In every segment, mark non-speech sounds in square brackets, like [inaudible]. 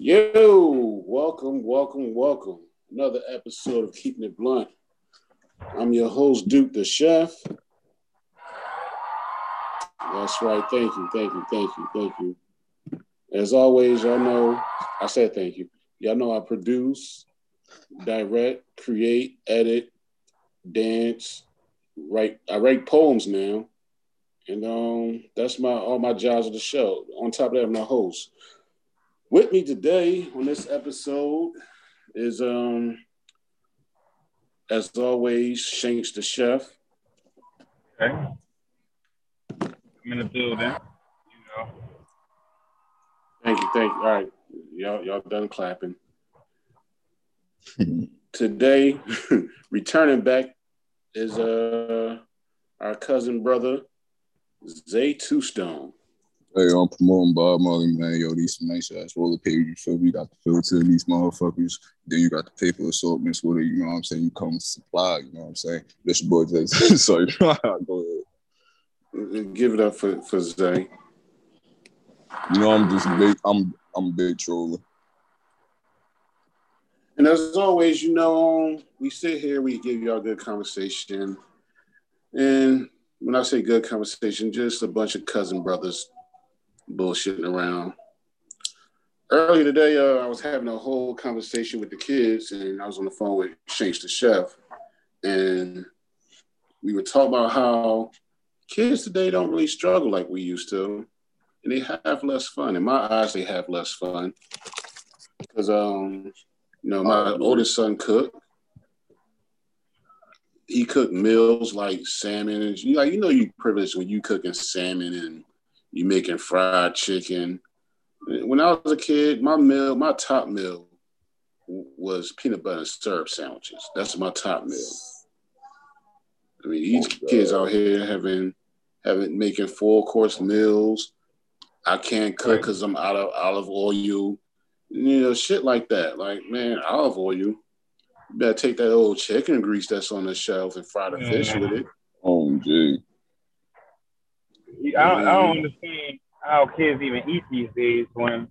Yo, welcome, welcome, welcome. Another episode of Keeping It Blunt. I'm your host, Duke the Chef. That's right. Thank you, thank you, thank you, thank you. As always, y'all know, I said thank you. Y'all know I produce, direct, create, edit, dance, write. I write poems now. And um, that's my all my jobs of the show. On top of that, I'm the host. With me today on this episode is um as always, Shanks the chef. Okay. I'm in the building. You know. Thank you, thank you. All right. Y'all, y'all done clapping. [laughs] Today, [laughs] returning back is uh our cousin brother, Zay Two Stone. Hey, I'm promoting Bob Marley, man. Yo, these some nice ass roller paper. You feel me? You got the filter, these motherfuckers. Then you got the paper assortments with it. You know what I'm saying? You come supply. You know what I'm saying? This boy Jay. [laughs] Sorry, go ahead. Give it up for for Zay. You know, I'm just big. I'm I'm a big troller. And as always, you know, we sit here, we give y'all good conversation, and when I say good conversation, just a bunch of cousin brothers bullshitting around. Earlier today, uh, I was having a whole conversation with the kids, and I was on the phone with Shanks the chef, and we were talking about how kids today don't really struggle like we used to, and they have less fun. In my eyes, they have less fun because, um, you know, my oldest son cooked. He cooked meals like salmon, and you like you know you privileged when you cooking salmon and you making fried chicken. When I was a kid, my meal, my top meal was peanut butter and syrup sandwiches. That's my top meal. I mean, these oh, kids out here having having making full course meals. I can't cook because I'm out of olive oil. You know, shit like that. Like, man, olive oil. You better take that old chicken grease that's on the shelf and fry the fish with it. Oh, gee. I, I don't understand how kids even eat these days when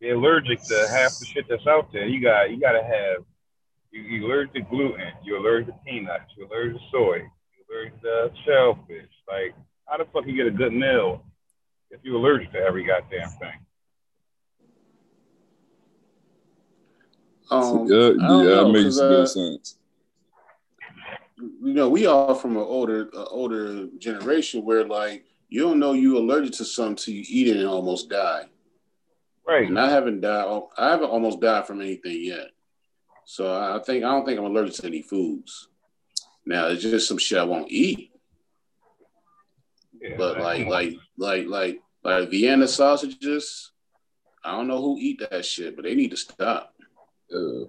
they're allergic to half the shit that's out there. You got you got to have you, you're allergic to gluten, you're allergic to peanuts, you're allergic to soy, you're allergic to shellfish. Like, how the fuck you get a good meal if you're allergic to every goddamn thing? Um, yeah, yeah, that makes good uh, sense. You know, we are from an older, uh, older generation where like you don't know you're allergic to something till you eat it and almost die. Right. And I haven't died. I haven't almost died from anything yet. So I think I don't think I'm allergic to any foods. Now it's just some shit I won't eat. Yeah, but like like like like like Vienna sausages, I don't know who eat that shit, but they need to stop. Uh,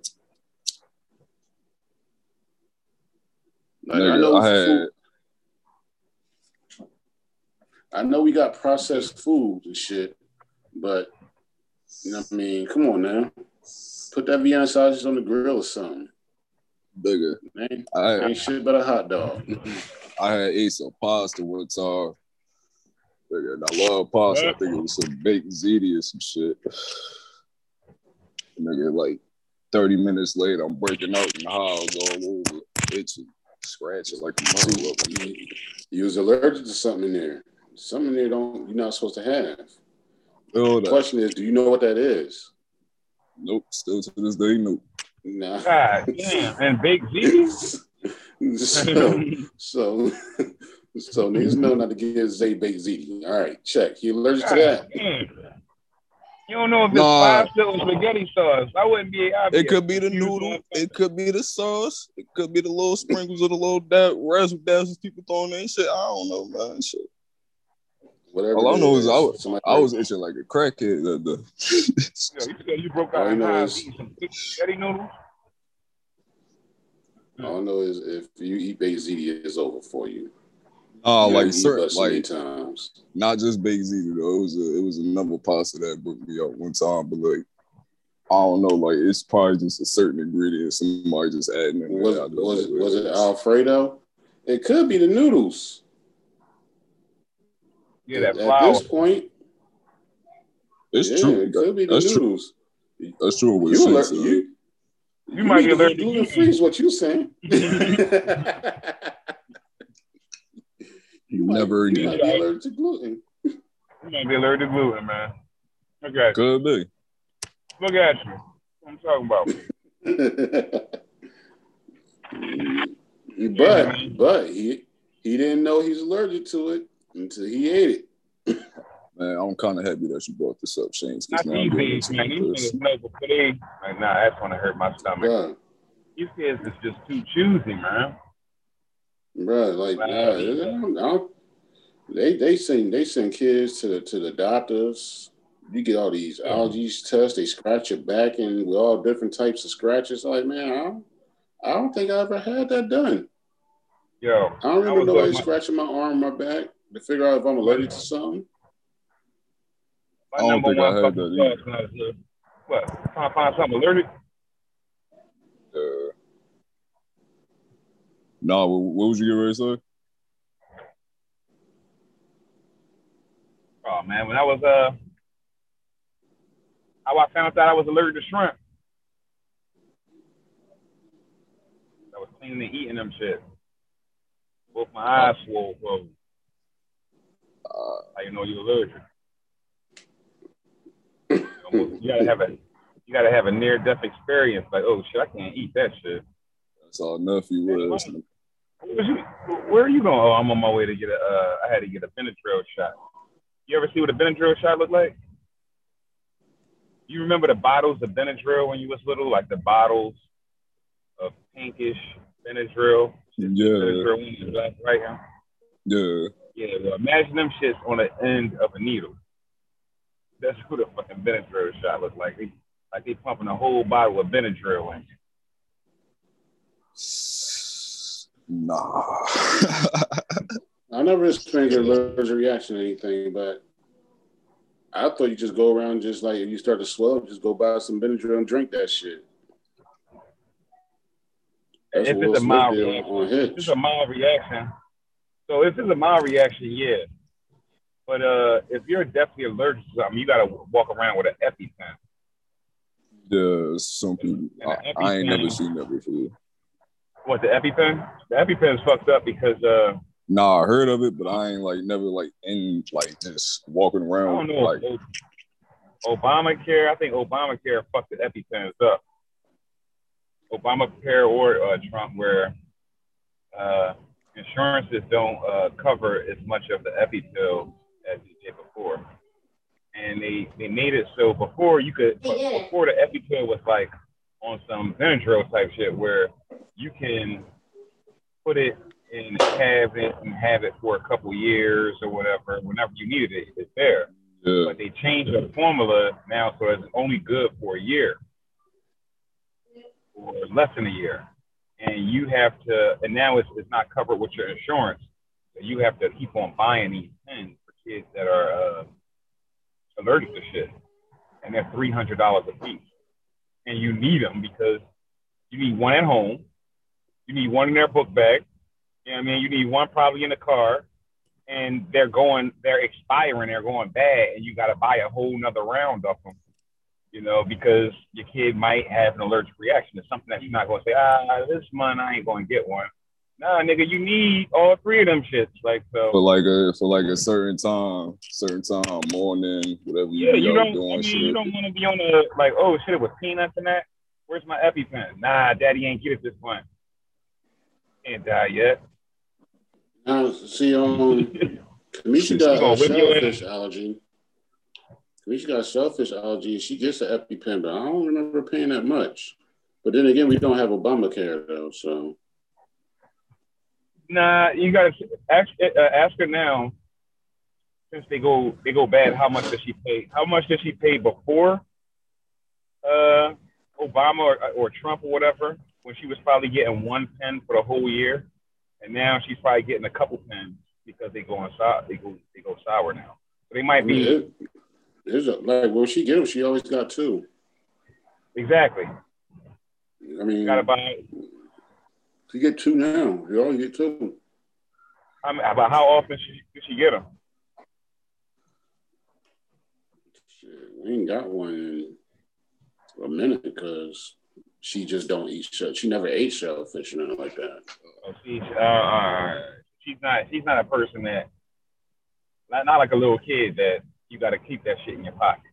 like, I know I had, food, I know we got processed food and shit, but you know what I mean? Come on now. Put that Vienna sausage on the grill or something. Bigger. Man, I ain't shit but a hot dog. [laughs] I had ate some pasta one time. Uh, bigger. And I love pasta. I think it was some baked ziti or some shit. [sighs] Nigga, like 30 minutes later, I'm breaking out in the house all over, itching, scratching like a mother. You was allergic to something in there. Something they don't you're not supposed to have. the question is, do you know what that is? Nope. Still to this day, nope. Nah. God damn. And big Z. [laughs] so, so, so niggas know not to give Zay baked ziti. All right, check. You allergic God to that? Damn. You don't know if it's nah. five still spaghetti sauce. I wouldn't be. It could be the noodle. It could be the sauce. It could be the little sprinkles of the little da- razzle dazzles people throwing in shit. I don't know, man. Shit. Whatever. All I know is, is I was, I was itching like a crackhead. The, the [laughs] yeah, you said you broke out and know is, some spaghetti noodles. All I know is if you eat baked ziti, it's over for you. Oh, uh, like certain like times. Not just baked ziti though. It was a it was a number pasta that broke me out one time, but like I don't know, like it's probably just a certain ingredient somebody just adding in. Was, was, it, was it Alfredo? It could be the noodles. Yeah, that At this point, it's yeah, true. It could be the That's noodles. That's true. What you, alert, you, uh, you, you might be allergic to gluten free. Is what you saying? [laughs] you never you might be allergic to gluten. You might be allergic to gluten, man. Look at Could you. be. Look at you. I'm talking about. [laughs] but yeah, but he he didn't know he's allergic to it until he ate it. [coughs] Man, I'm kind of happy that you brought this up, Shane. Not these days, man. These know before they like, nah, that's gonna hurt my stomach. Bruh. These kids is just too choosy, man. Bro, like, nah, they they send they send kids to the to the doctors. You get all these allergies tests. They scratch your back and with all different types of scratches. Like, man, I don't, I don't think I ever had that done. Yo, I don't remember nobody like scratching my arm, my back to figure out if I'm allergic to something. My I don't think I had that either. What? Trying to find something allergic? Uh, no, nah, what was you getting ready to say? Oh man, when I was uh, how I found out I was allergic to shrimp. I was cleaning and eating them shit. Both my eyes swole closed. Uh, how you know you're allergic? you gotta have a you gotta have a near death experience. Like, oh shit, I can't eat that shit. That's all nephew was. Where are you going? Oh, I'm on my way to get a. Uh, I had to get a Benadryl shot. You ever see what a Benadryl shot look like? You remember the bottles of Benadryl when you was little, like the bottles of pinkish Benadryl. Yeah. Benadryl black, right now. Yeah. Yeah. Well, imagine them shits on the end of a needle. That's what a fucking Benadryl shot looks like. They, like they pumping a whole bottle of Benadryl in. Nah. [laughs] I never experienced an allergic reaction to anything, but I thought you just go around just like if you start to swell, just go buy some Benadryl and drink that shit. That's if it's a mild reaction, if it's a mild reaction. So if it's a mild reaction, yeah. But uh, if you're definitely allergic to something, you gotta walk around with an EpiPen. Some people. I, I, ain't never seen that before. What the EpiPen? The EpiPen's fucked up because uh. Nah, I heard of it, but I ain't like never like in like just walking around. I don't know. Like, Obamacare, I think Obamacare fucked the EpiPens up. Obamacare or uh, Trump, where uh, insurances don't uh, cover as much of the EpiPen as they did before. And they, they made it so before you could, before the EpiPen was like on some Benadryl type shit where you can put it in a cabinet and have it for a couple years or whatever. Whenever you needed it, it's there. Yeah. But they changed the formula now so it's only good for a year or less than a year. And you have to, and now it's, it's not covered with your insurance. So you have to keep on buying these pens for kids that are uh, allergic to shit. And they're $300 a piece. And you need them because you need one at home, you need one in their book bag, you know what I mean? You need one probably in the car, and they're going, they're expiring, they're going bad, and you got to buy a whole nother round of them you know, because your kid might have an allergic reaction to something that you're not going to say, ah, this month I ain't going to get one. Nah, nigga, you need all three of them shits. Like so. For like a for like a certain time, certain time, morning, whatever. You yeah, you don't. Doing I mean, shit. you don't want to be on a like, oh shit, it was peanuts in that. Where's my EpiPen? Nah, daddy ain't get it this month. Can't die yet. Now, see, um, [laughs] Kamisha got a shellfish allergy. She got shellfish allergy. She gets an EpiPen, but I don't remember paying that much. But then again, we don't have Obamacare though, so. Nah, you gotta ask uh, ask her now. Since they go they go bad, how much does she pay? How much does she pay before uh, Obama or, or Trump or whatever? When she was probably getting one pen for the whole year, and now she's probably getting a couple pens because they go on sour. They go they go sour now. So they might be. There's a, like, well, she get them. She always got two. Exactly. I mean, you gotta buy. You get two now. You only get two. I mean, about how often she, she get them? Shit, we ain't got one in a minute because she just don't eat shell. She never ate shellfish or nothing like that. Oh, she's uh, uh, she's not she's not a person that not, not like a little kid that you got to keep that shit in your pocket.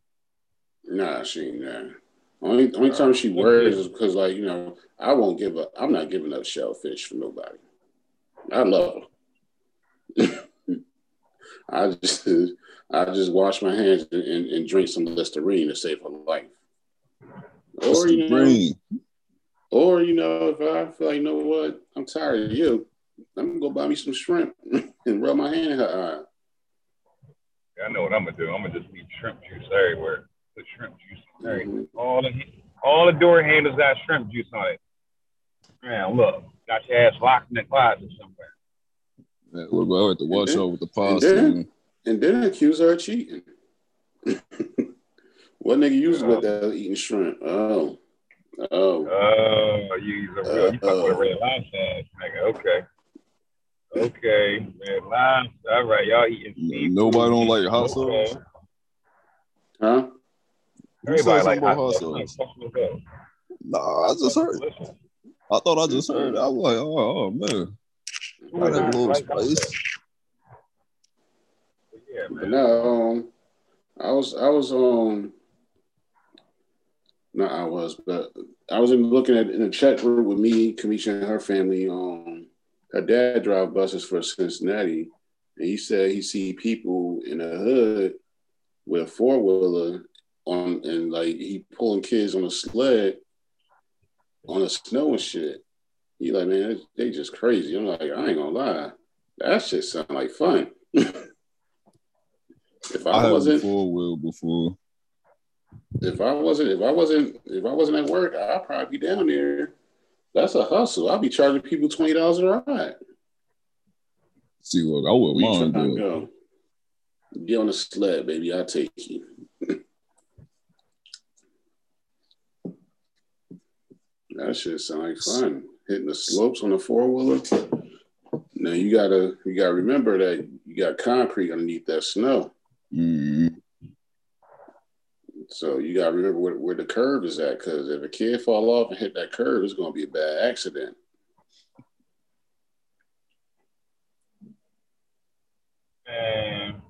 Nah, she ain't that. Only only time she worries is because like you know I won't give up. I'm not giving up shellfish for nobody. I love her. [laughs] I just I just wash my hands and, and, and drink some Listerine to save her life. Or you know, or you know, if I feel like you know what, I'm tired of you, I'm gonna go buy me some shrimp [laughs] and rub my hand in her eye. I know what I'm gonna do. I'm gonna just leave shrimp juice everywhere. Put shrimp juice on everything. All the all the door handles got shrimp juice on it. Man, look, got your ass locked in the closet somewhere. Man, look, I had to wash then, over the pasta. And then, and then accuse her of cheating. [laughs] what nigga you was with that eating shrimp? Oh. Oh. Oh, you use a real, you talking about a red lobster nigga. Okay. Okay, red lobster. All right, y'all eating seafood. Nobody don't like hot sauce. Okay. Huh? Everybody like hot sauce. Nah, I just heard. I thought I just heard. I was like, oh, oh man. I had a little spice. Yeah, man. No, um, I was I was um not I was, but I was looking at in a chat group with me, Kamisha, and her family. Um, her dad drive buses for Cincinnati, and he said he see people in the hood with a four wheeler on, and like he pulling kids on a sled on the snow and shit. He like, man, they just crazy. I'm like, I ain't gonna lie, that shit sound like fun. [laughs] if I, I wasn't four wheel before, if I wasn't, if I wasn't, if I wasn't at work, I'd probably be down there. That's a hustle. I'll be charging people twenty dollars a ride. See, look, I wouldn't mind Go. Get on the sled, baby. I'll take you. [laughs] that shit sound like fun. Hitting the slopes on the four wheeler. Now you gotta you gotta remember that you got concrete underneath that snow. Mm-hmm. So you gotta remember where, where the curve is at, because if a kid fall off and hit that curve, it's gonna be a bad accident. Man.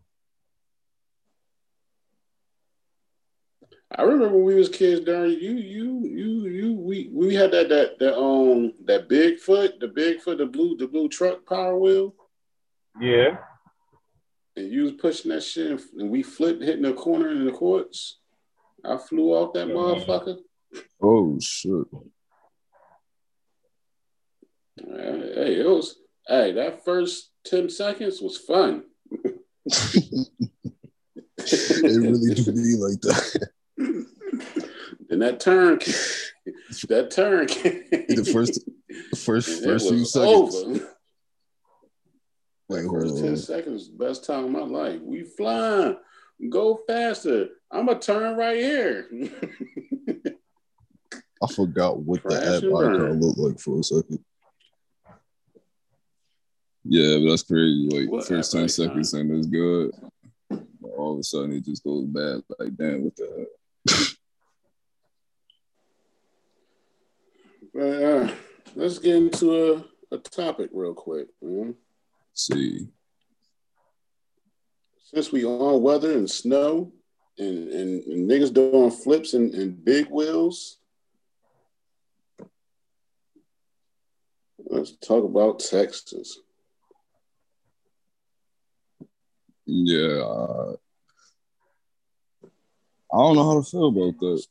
I remember when we was kids, during You, you, you, you. We we had that that that um that Bigfoot, the Bigfoot, the blue the blue truck power wheel. Yeah. And you was pushing that shit, and we flipped, hitting the corner in the courts. I flew off that motherfucker. Oh shit. Uh, hey, it was hey, that first 10 seconds was fun. [laughs] it really do be like that. [laughs] Then that turn [laughs] that turn the first first first few seconds. Over. Like, first 10 seconds, best time of my life. We flying. Go faster. I'm gonna turn right here. [laughs] I forgot what Crash the app icon looked like for a second. Yeah, but that's crazy. Like what first 10 seconds and it's good. All of a sudden it just goes bad. Like damn, what the [laughs] But, uh, let's get into a, a topic real quick, man. Let's see. Since we on weather and snow, and, and, and niggas doing flips and, and big wheels. Let's talk about Texas. Yeah. Uh, I don't know how to feel about that.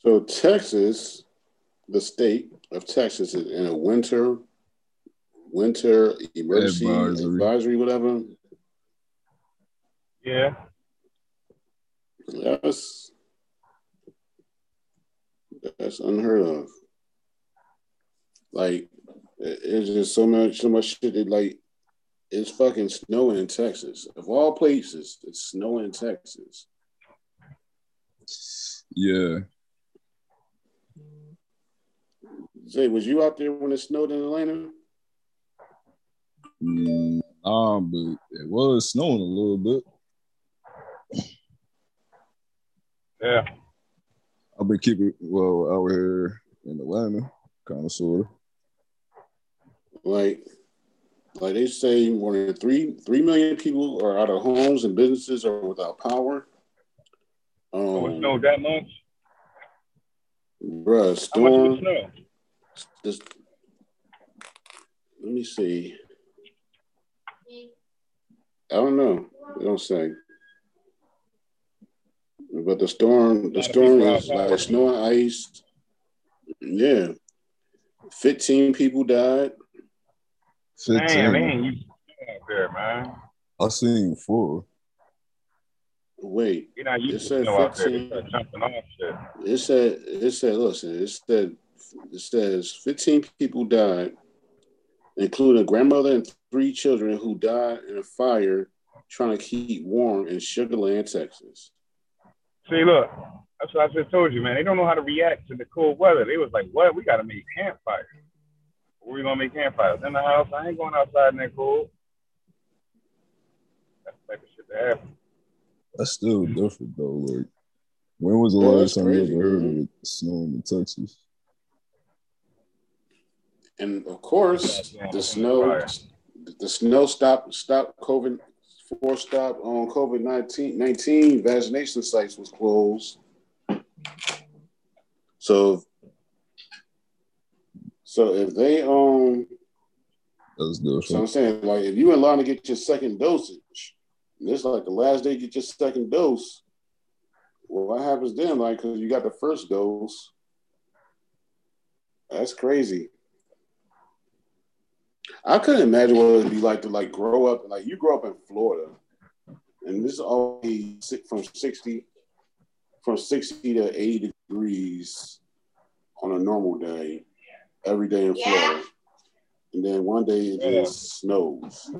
So Texas, the state of Texas is in a winter winter emergency advisory, advisory whatever. Yeah. That's that's unheard of. Like it's just so much so much shit that like it's fucking snowing in Texas. Of all places, it's snowing in Texas. Yeah. Say, was you out there when it snowed in Atlanta? Mm, um, but it was snowing a little bit. Yeah. I've been keeping well out here in Atlanta, kind of sort of. Like, like they say, more than three three million people are out of homes and businesses are without power. Um, oh, it snowed that much, bruh. Storm. This, let me see. I don't know. They don't say. But the storm, the storm is like snow and ice. Yeah. 15 people died. 15. Damn, man, you out there, man. I seen four. Wait. You know, you it said 15, jumping off shit. It said, it said, listen, it said, it says 15 people died, including a grandmother and three children who died in a fire trying to keep warm in Sugar Land, Texas. See, look, that's what I just told you, man. They don't know how to react to the cold weather. They was like, what? We got to make campfires. Where we going to make campfires? In the house? I ain't going outside in that cold. That's the type of shit that happen. That's still different, though. Like, when was the yeah, last time crazy, you ever heard of it snowing in Texas? And of course, the snow, the snow stopped stopped COVID four stop on COVID 19 vaccination sites was closed. So, so if they um, that's good. So I'm saying, like, if you in line to get your second dosage, and it's like the last day you get your second dose. Well, what happens then? Like, because you got the first dose. That's crazy. I couldn't imagine what it would be like to like grow up. Like you grow up in Florida, and this is always from sixty, from sixty to eighty degrees on a normal day, every day in Florida, and then one day it yeah. just snows.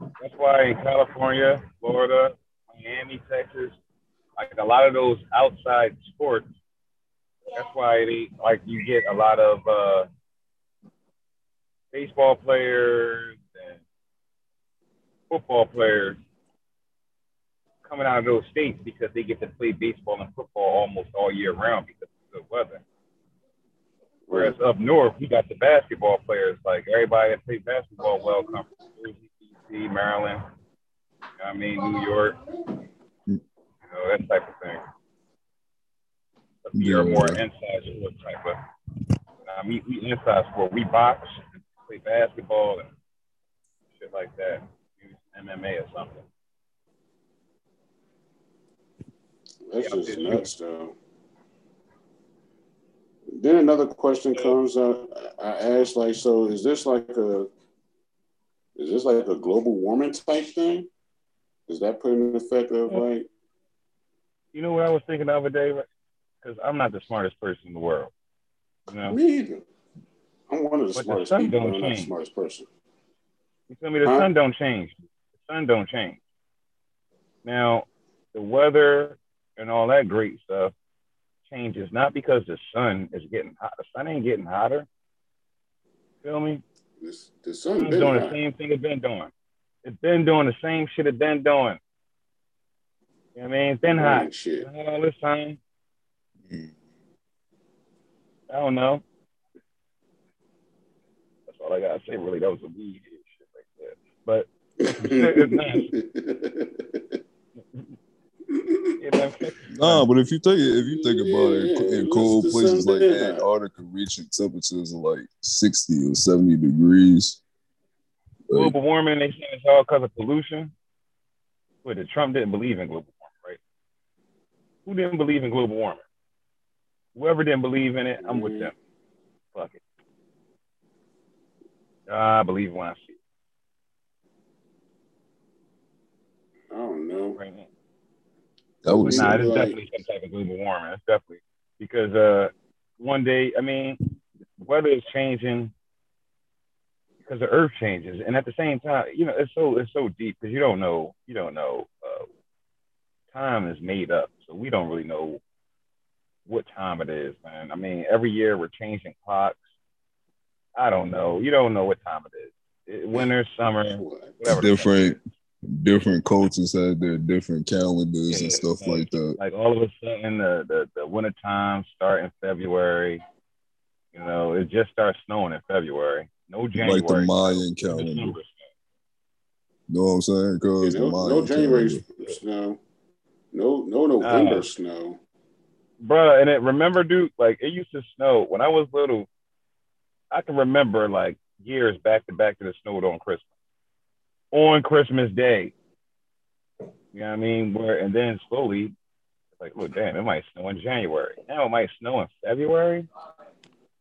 That's why in California, Florida, Miami, Texas, like a lot of those outside sports, that's why they like you get a lot of. uh baseball players and football players coming out of those states because they get to play baseball and football almost all year round because of the weather. Whereas up north, we got the basketball players, like everybody that plays basketball well come from Jersey, DC, Maryland, you know I mean, New York, mm. you know, that type of thing. We are more inside sport type of. I mean, we inside sport. We box, play basketball and shit like that. Use MMA or something. That's yeah, just nuts, though. Then another question comes. Uh, I asked, like, so is this like a, is this like a global warming type thing? Is that putting an effect of like? You know what I was thinking the other day, because I'm not the smartest person in the world. You know? Me either. I'm one of the but smartest the people, but I'm not the smartest person. You tell me the huh? sun don't change. The sun don't change. Now, the weather and all that great stuff changes not because the sun is getting hot. The sun ain't getting hotter. Feel me? This, the sun been doing hot. the same thing it's been doing. It's been doing the same shit it's been doing. You know what I mean? It's been hot. Shit. All this time. Mm. I don't know all I gotta say. Really, that was a weed shit like that. But it's [laughs] nah, but if you think if you think about it, in cold places like Antarctica, reaching temperatures of like sixty or seventy degrees. Global warming, they say it's all because of pollution. But Trump didn't believe in global warming, right? Who didn't believe in global warming? Whoever didn't believe in it, I'm with them. Fuck it. I believe when I see it. I don't know. Right that would nah, it's like... definitely some type of global warming. It's definitely because uh, one day, I mean, weather is changing because the earth changes, and at the same time, you know, it's so it's so deep because you don't know, you don't know. Uh, time is made up, so we don't really know what time it is, man. I mean, every year we're changing clocks I don't know. You don't know what time it is. Winter, summer, whatever. Different. different cultures had their different calendars yeah, and stuff like, like, that. Like all of a sudden, the, the the winter time start in February. You know, it just starts snowing in February. No January. Like the Mayan calendar. You know what I'm saying? Cause yeah, no, no January calendar. snow. No, no November uh, snow. Bro, and it remember, dude, like it used to snow when I was little. I can remember like years back to back that it snowed on Christmas. On Christmas Day. You know what I mean? Where and then slowly, like, look, damn, it might snow in January. Now it might snow in February.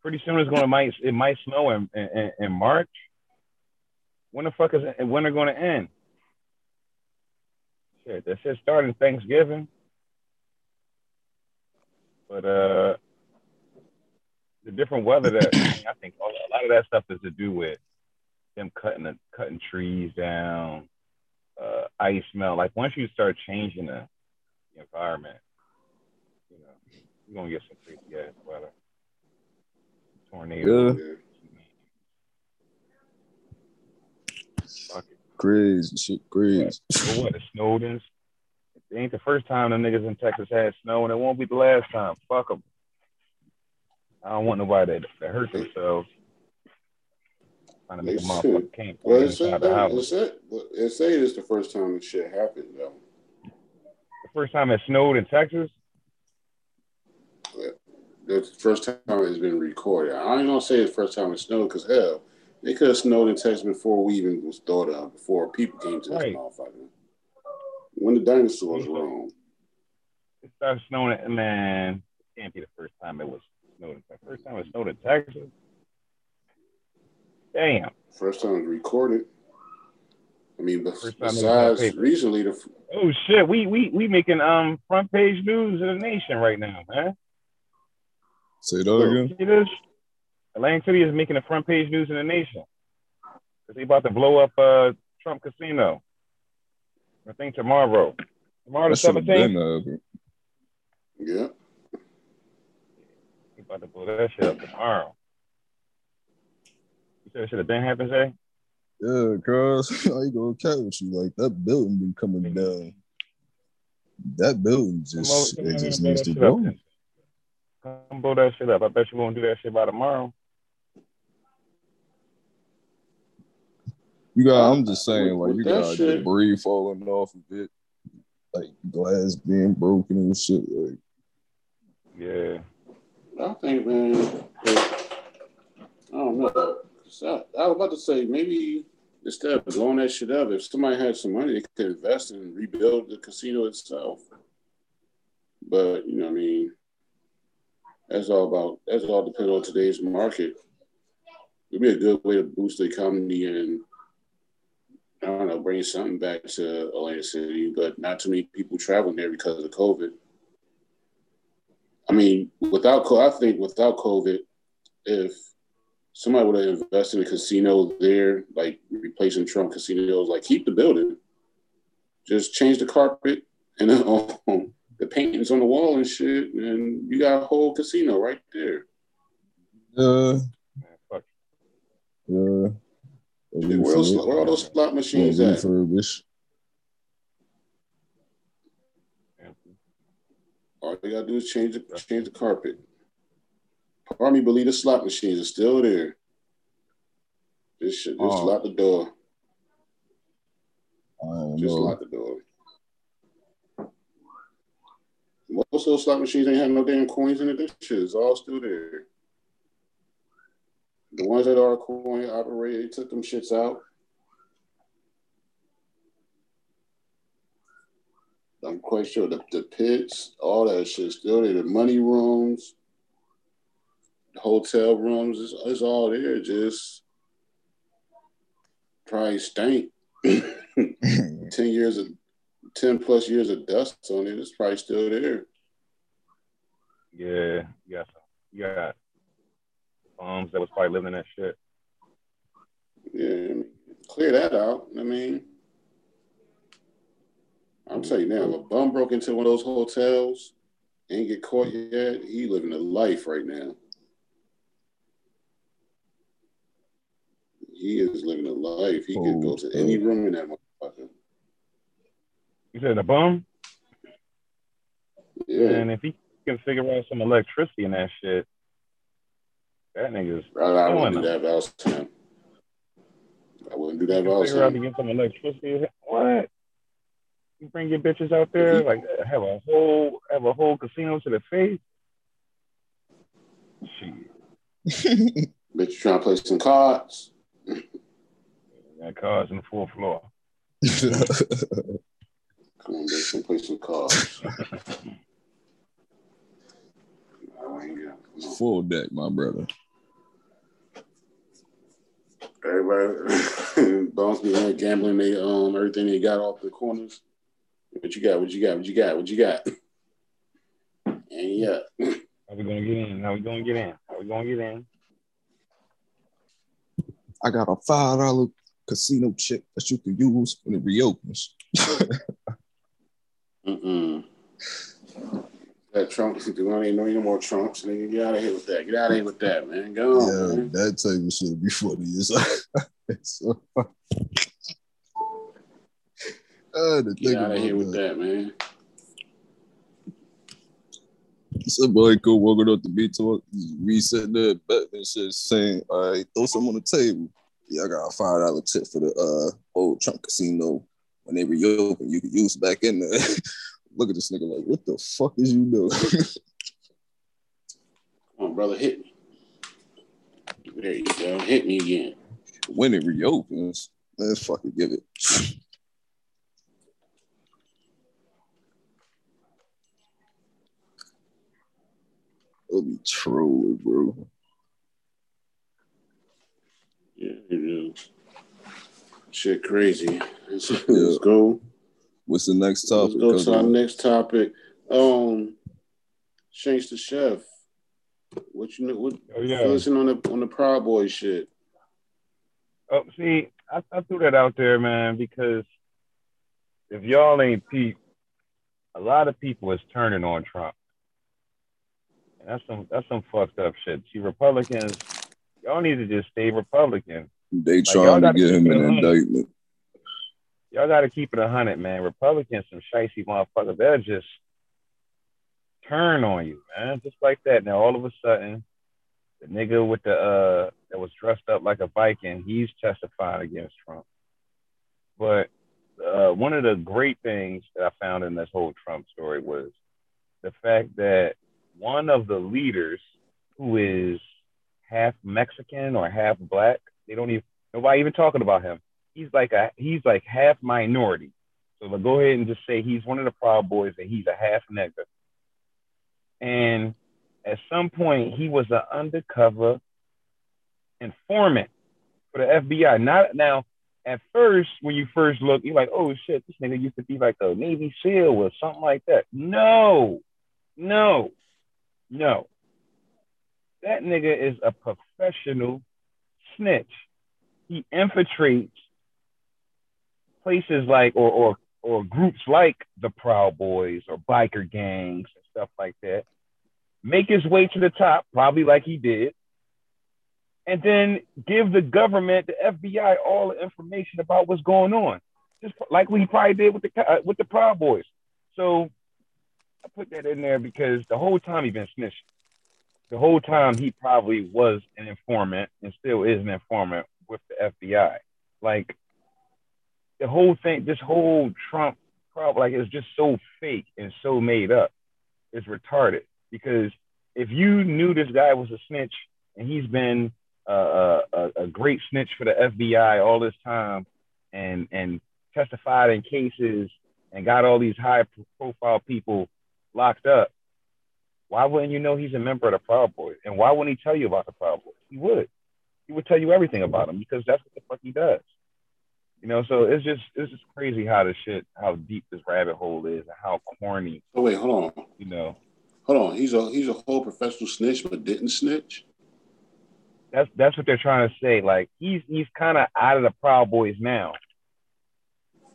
Pretty soon it's gonna might it might snow in in, in March. When the fuck is they're gonna end? Shit, that shit starting Thanksgiving. But uh the different weather that I [coughs] think a lot of that stuff is to do with them cutting the, cutting trees down, uh, ice melt. Like once you start changing the, the environment, you know, you're gonna get some crazy ass weather, tornadoes. Yeah. Crazy shit, crazy. What, what the Snowdens? It ain't the first time the niggas in Texas had snow, and it won't be the last time. Fuck them. I don't want nobody that, that hurt themselves. Trying to make a motherfucker can't well, it's house. It's, it, it's say it's the first time this shit happened though. The first time it snowed in Texas. Yeah. The first time it's been recorded. I ain't gonna say the first time it snowed because hell, it could have snowed in Texas before we even was thought of, before people came to this right. motherfucker. When the dinosaurs were on. It started snowing, man. It can't be the first time it was snowed First time it snowed in Texas. Damn. First time it recorded. I mean, besides recently, the oh shit, we we we making um front page news in the nation right now, man. Say that again. See this? Atlantic City is making the front page news in the nation because they about to blow up uh Trump Casino. I think tomorrow. Tomorrow the seventeenth. Yeah about to blow that shit up tomorrow. You said it should have been happened, Jay? Yeah, cuz [laughs] how you gonna catch with you? Like that building been coming mm-hmm. down. That building just it just needs to go. Come blow that shit up. I bet you won't do that shit by tomorrow. You got. I'm just saying, like you got shit. debris falling off of it, like glass being broken and shit. Like, yeah. I think, man, I don't know. I, I was about to say maybe instead of blowing that shit up, if somebody had some money, they could invest and rebuild the casino itself. But you know, I mean, that's all about. That's all depends on today's market. It'd be a good way to boost the economy and I don't know, bring something back to Atlantic City. But not too many people traveling there because of COVID. I mean, without I think without COVID, if somebody would have invested in a casino there, like replacing Trump casinos, like keep the building, just change the carpet and [laughs] um, the paintings on the wall and shit, and you got a whole casino right there. Uh, yeah. Where, else, where all those slot machines at? Refurbish. All you gotta do is change the change the carpet. Part me believe the slot machines are still there. Just just oh. lock the door. Just know. lock the door. Most of those slot machines ain't have no damn coins in it. This shit is all still there. The ones that are coin operated, they took them shits out. I'm quite sure the, the pits, all that shit still there. The money rooms, the hotel rooms, is it's all there. Just probably stank. [laughs] ten years of ten plus years of dust on it. It's probably still there. Yeah, yeah, yeah. Bums that was probably living that shit. Yeah, clear that out. I mean. I'm telling you now, if a bum broke into one of those hotels, ain't get caught yet, he living a life right now. He is living a life. He oh, can go to any oh, room in that motherfucker. You said a bum? Yeah. And if he can figure out some electricity in that shit, that nigga's. I, I wouldn't do that if I was him. I wouldn't do that if I was Figure out to get some electricity. What? You bring your bitches out there, like have a whole have a whole casino to the face. Shit. [laughs] Bitch, trying to play some cards? [laughs] Got cards on the fourth floor. [laughs] Come on, bitch, and play some cards. Ain't got- come on. Full deck, my brother. Everybody, bones be in gambling they um everything they got off the corners. What you got? What you got? What you got? What you got? And yeah, How we gonna get in? How we gonna get in? How we gonna get in? I got a five dollar casino chip that you can use when it reopens. [laughs] mm-mm. That Trump, do I ain't no no more Trumps, nigga. Get out of here with that. Get out of here with that, man. Go on, yeah, man. that type of shit be funny. It's, it's so the Get out of here with that. that, man. Somebody go walking up to me to reset the bet and shit saying, all right, throw some on the table. Yeah, I got a five dollar tip for the uh old Trump casino. When they reopen, you can use it back in there. [laughs] Look at this nigga like, what the fuck is you doing? [laughs] Come on, brother, hit me. There you go. Hit me again. when it reopens, let's fucking give it. [laughs] It'll be trolling, bro. Yeah, it is. Shit, crazy. Let's, let's go. What's the next topic? Let's topic? go to our Cuz? next topic. Um, Shanks the chef. What you know? What Oh yeah. listen on the on the Proud Boy shit? Oh, see, I, I threw that out there, man, because if y'all ain't peep, a lot of people is turning on Trump. That's some that's some fucked up shit. See, Republicans, y'all need to just stay Republican. They trying to gotta get him an indictment. Y'all got to keep it a hundred, man. Republicans, some shicey motherfuckers. They'll just turn on you, man, just like that. Now all of a sudden, the nigga with the uh that was dressed up like a Viking, he's testifying against Trump. But uh, one of the great things that I found in this whole Trump story was the fact that one of the leaders, who is half Mexican or half black, they don't even nobody even talking about him. He's like a he's like half minority. So we'll go ahead and just say he's one of the Proud Boys and he's a half nigger. And at some point, he was an undercover informant for the FBI. Not now. At first, when you first look, you're like, "Oh shit, this nigga used to be like a Navy SEAL or something like that." No, no, no. That nigga is a professional snitch. He infiltrates places like or or or groups like the Proud Boys or biker gangs and stuff like that. Make his way to the top, probably like he did, and then give the government, the FBI, all the information about what's going on, just like we probably did with the uh, with the Proud Boys. So I put that in there because the whole time he been snitching. The whole time he probably was an informant and still is an informant with the FBI. Like the whole thing, this whole Trump problem, like it's just so fake and so made up. It's retarded because if you knew this guy was a snitch and he's been uh, a, a great snitch for the FBI all this time and and testified in cases and got all these high profile people locked up, why wouldn't you know he's a member of the Proud Boys? And why wouldn't he tell you about the Proud Boys? He would. He would tell you everything about them because that's what the fuck he does. You know, so it's just it's just crazy how the shit, how deep this rabbit hole is, and how corny. Oh wait, hold on, You know, hold on. He's a he's a whole professional snitch, but didn't snitch. that's that's what they're trying to say. Like he's he's kind of out of the Proud Boys now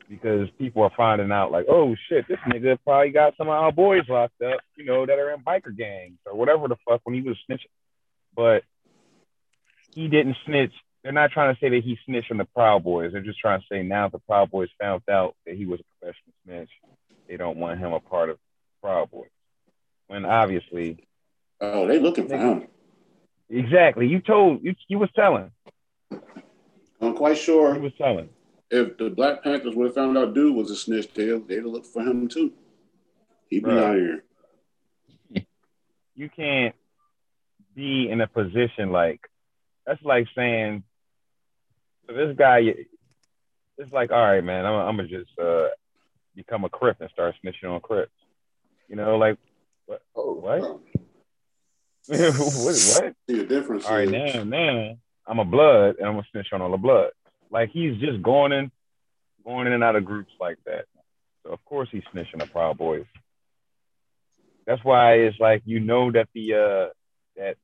because people are finding out like, oh shit, this nigga probably got some of our boys locked up, you know, that are in biker gangs or whatever the fuck when he was snitching. But he didn't snitch they're not trying to say that he snitched on the Proud Boys. They're just trying to say now the Proud Boys found out that he was a professional snitch, they don't want him a part of Proud Boys. When obviously, oh, they looking for him. Exactly. You told you you was telling. I'm quite sure. He was telling. If the Black Panthers would have found out dude was a snitch, they'd they'd look for him too. He'd be out here. [laughs] You can't be in a position like that's like saying so this guy it's like all right man i'm, I'm gonna just uh, become a crip and start snitching on crips you know like what oh what oh. [laughs] what what the difference all right now now i'm a blood and i'm gonna snitch on all the blood like he's just going in going in and out of groups like that so of course he's snitching the proud boys that's why it's like you know that the uh that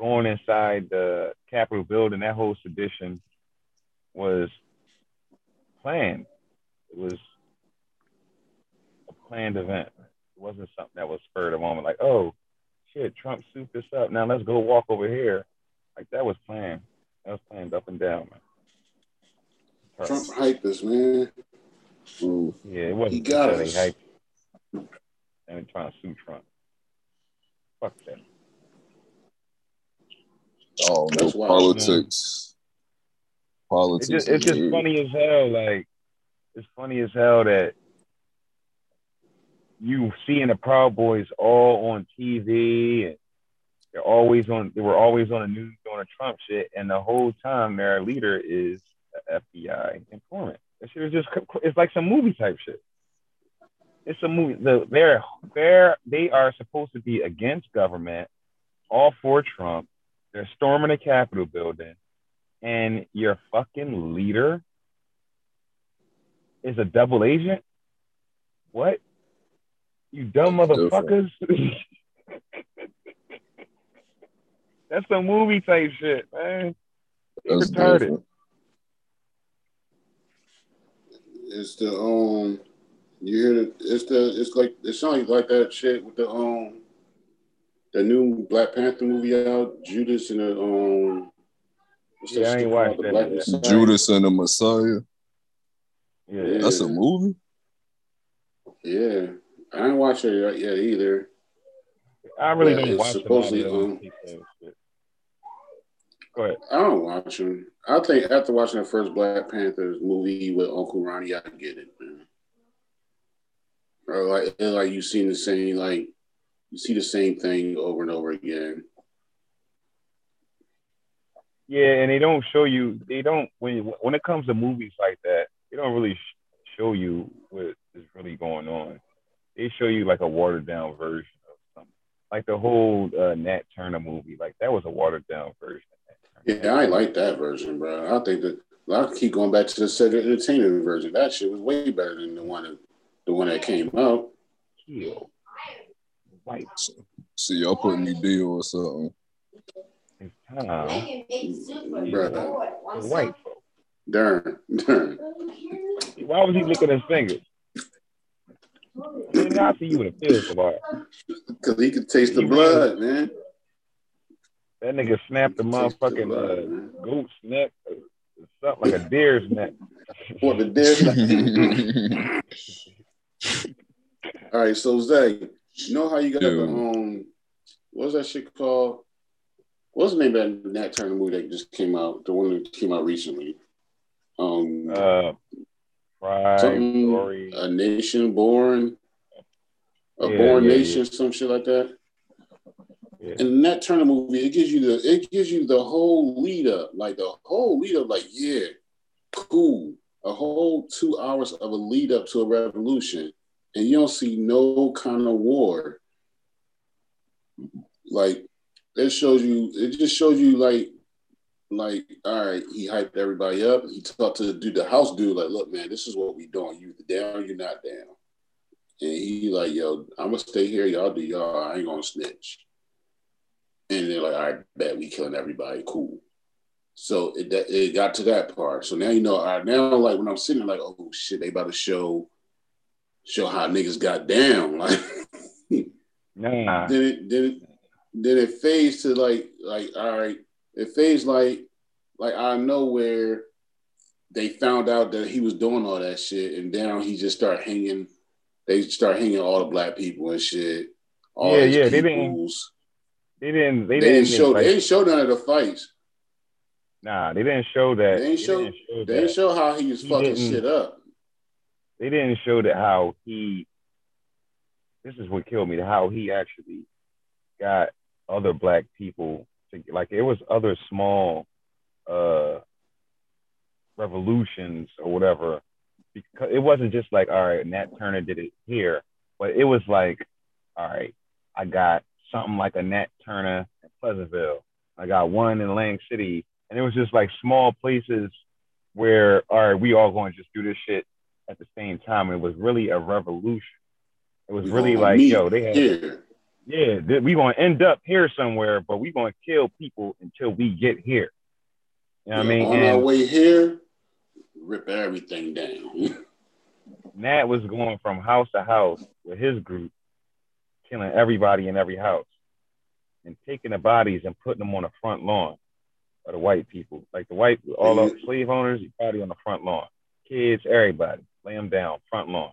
going inside the Capitol building, that whole sedition was planned. It was a planned event. It wasn't something that was spurred of moment, like, oh shit, Trump souped this up. Now let's go walk over here. Like that was planned. That was planned up and down, man. Trump hyped this, man. Ooh. Yeah, it wasn't he got us. hyped. And trying to sue Trump. Fuck that. Oh, no politics. Politics. It's just, it's just funny as hell. Like, it's funny as hell that you seeing the Proud Boys all on TV and they're always on. They were always on the news doing a Trump shit, and the whole time their leader is an FBI informant. That shit is just. It's like some movie type shit. It's a movie. The, they're they're they are supposed to be against government, all for Trump, they're storming the Capitol building, and your fucking leader is a double agent. What? You dumb motherfuckers. [laughs] That's some movie type shit, man. That's retarded. Different. It's the um you hear the it's the it's like it sounds like that shit with the um the new Black Panther movie out, Judas and the um. Yeah, I ain't watched that. Judas and the Messiah. Yeah, that's a movie. Yeah, I ain't watched it yet either. I really don't watch supposedly, um, Go ahead. I don't watch them. I think after watching the first Black Panthers movie with Uncle Ronnie, I get it, man. Or like, like you seen the same like you see the same thing over and over again. Yeah, and they don't show you. They don't when when it comes to movies like that. They don't really show you what is really going on. They show you like a watered down version of something, like the whole uh, Nat Turner movie. Like that was a watered down version. Yeah, I like that version, bro. I think that I keep going back to the Cedric Entertainment version. That shit was way better than the one that, the one that came out. Kill white. See, y'all putting me deal or something. It's time. Brother. White. Darn. Darn. Why was he licking his fingers? I see you in the field tomorrow. Because [laughs] he could taste the blood, man. That nigga snapped the motherfucking uh, goat's neck, something like a deer's neck. [laughs] What the deer's neck? [laughs] All right, so Zay, you know how you got Dude. the um, what's that shit called? What's the name of that Nat Turner movie that just came out? The one that came out recently. Um, uh, Pride, Story. A Nation Born, a yeah, Born yeah, Nation, yeah. some shit like that. Yeah. And that Turner movie, it gives you the it gives you the whole lead up, like the whole lead up, like yeah, cool, a whole two hours of a lead up to a revolution, and you don't see no kind of war. Like it shows you, it just shows you like, like, all right, he hyped everybody up. He talked to the dude, the house dude, like, look, man, this is what we doing. You down, you're not down. And he like, yo, I'm gonna stay here. Y'all do y'all. I ain't gonna snitch. And they're like, all right, bet we killing everybody. Cool. So it it got to that part. So now you know. Right, now like when I'm sitting there, like, oh shit, they about to show show how niggas got down. [laughs] Like nah. then it then it then it fades to like like all right, it fades like like I know where they found out that he was doing all that shit, and then he just started hanging. They start hanging all the black people and shit. All yeah, yeah. They didn't. They didn't. They, they didn't, didn't show. They didn't show none of the fights. Nah, they didn't show that. They didn't show. They didn't show, they didn't show how he was he fucking shit up. They didn't show that how he. This is what killed me. How he actually got other black people to like. It was other small uh revolutions or whatever. Because it wasn't just like, all right, Nat Turner did it here, but it was like, all right, I got something like a Nat Turner in Pleasantville. I got one in Lang City and it was just like small places where, all right, we all going to just do this shit at the same time. It was really a revolution. It was we really like, yo, they had, here. yeah, we going to end up here somewhere, but we going to kill people until we get here. You know what I mean? On and our way here, rip everything down. [laughs] Nat was going from house to house with his group, killing everybody in every house and taking the bodies and putting them on the front lawn of the white people. Like the white, all the slave owners, you party on the front lawn. Kids, everybody, lay them down, front lawn.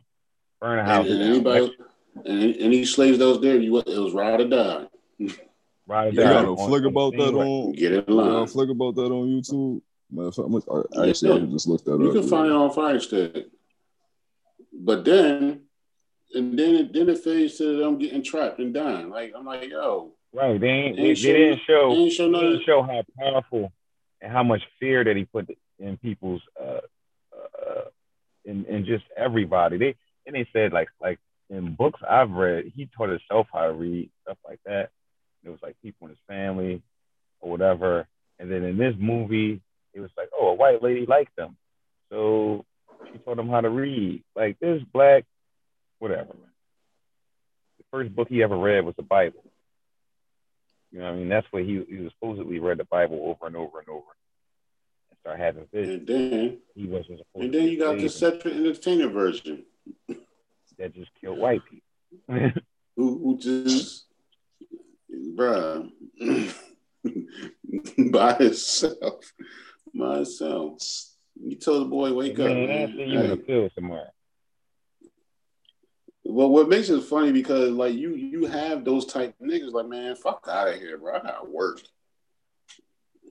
Burn a house. And, and anybody, and any slaves that was there, you it was ride or die. [laughs] Ride or die. You got a flick about that on. Get it line. You got a flick about that on YouTube. Man, I, I actually yeah. just looked that you up. You can find it on Firestick. But then, and then it, then it fades to them getting trapped and dying. Like I'm like, yo, Right. They ain't, they, they, didn't show they didn't show, they didn't show how powerful and how much fear that he put in people's uh uh in, in just everybody. They and they said like like in books I've read, he taught himself how to read, stuff like that. It was like people in his family or whatever. And then in this movie, it was like, oh, a white lady liked him. So she taught him how to read. Like this black, whatever. The first book he ever read was the Bible. You know, what I mean, that's where he he supposedly read the Bible over and over and over, and start having visions. And then he wasn't. And then you got the Cedric the Entertainer version that just killed white people. who, who just, bruh, [laughs] by himself, by himself. You told the boy, wake man, up. Man, you hey. pill tomorrow. Well, what makes it funny because like you you have those type niggas like man, fuck out of here, bro. I got work.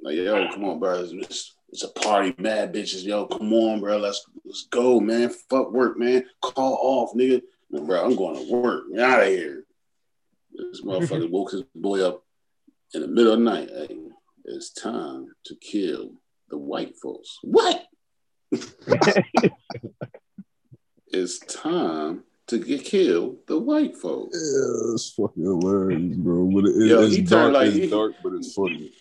Like yo, come on, bro. It's, it's, a party, mad bitches. Yo, come on, bro. Let's let's go, man. Fuck work, man. Call off, nigga. bro, I'm going to work. Get out of here. This motherfucker woke his boy up in the middle of the night. Hey, it's time to kill the white folks. What? [laughs] it's time to get killed the white folks. Yeah, it's fucking hilarious, bro. But it, Yo, it's dark, like, it's he, dark, but it's funny.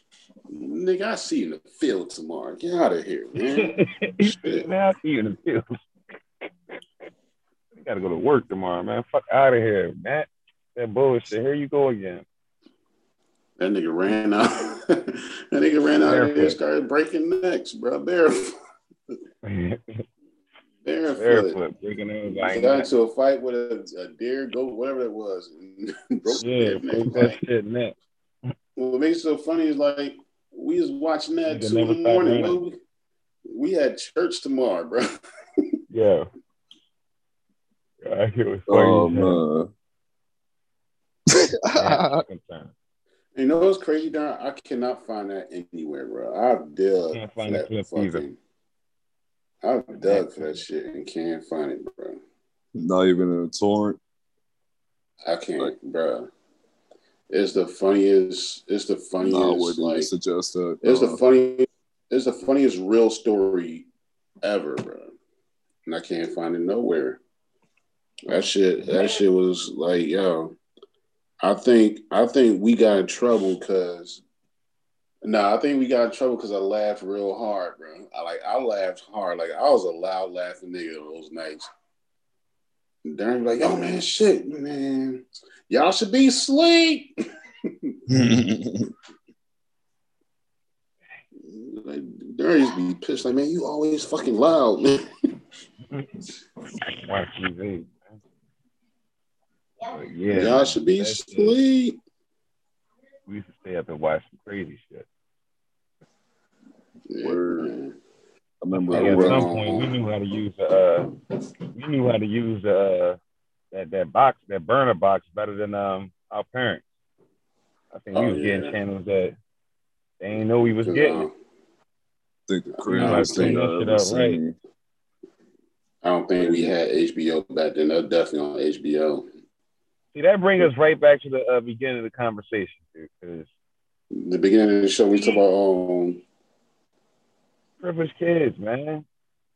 Nigga, I see you in the field tomorrow. Get out of here, man. [laughs] man, I see you in the field. [laughs] you gotta go to work tomorrow, man. Fuck out of here, man. That bullshit. Here you go again. That nigga ran out. [laughs] that nigga ran out Barefoot. and started breaking necks, bro. Barefoot. Barefoot. Barefoot breaking like got into a fight with a, a deer, goat, whatever it was. [laughs] broke yeah, broke that shit neck. What makes it so funny is like we was watching that two in the morning. We, we had church tomorrow, bro. [laughs] yeah. yeah. It was funny. Oh, man. [laughs] you know what's crazy, Don? I cannot find that anywhere, bro. I've can't find that fucking, either. I've dug for that shit and can't find it, bro. Not even in a torrent. I can't, like, bro. It's the funniest. It's the funniest. I wouldn't like, suggest that. It's the funniest. It's the funniest real story ever, bro. And I can't find it nowhere. That shit. That shit was like, yo. I think. I think we got in trouble because no, I think we got in trouble because I laughed real hard, bro. I like I laughed hard. Like I was a loud laughing nigga those nights. And Darren like, yo man, shit, man. Y'all should be asleep. [laughs] like Darren used to be pissed, like, man, you always fucking loud, man. [laughs] Watch TV. Yeah, y'all should be asleep. We used to stay up and watch some crazy shit. Word. I remember yeah, at some point we knew how to use uh we knew how to use uh that that box that burner box better than um our parents. I think we oh, was yeah. getting channels that they didn't know we was getting. Uh, I think the thing I seen. Right. I don't think we had HBO back then. That's definitely on HBO. See, that brings us right back to the uh, beginning of the conversation, Because the beginning of the show, we talk about um, privileged kids, man.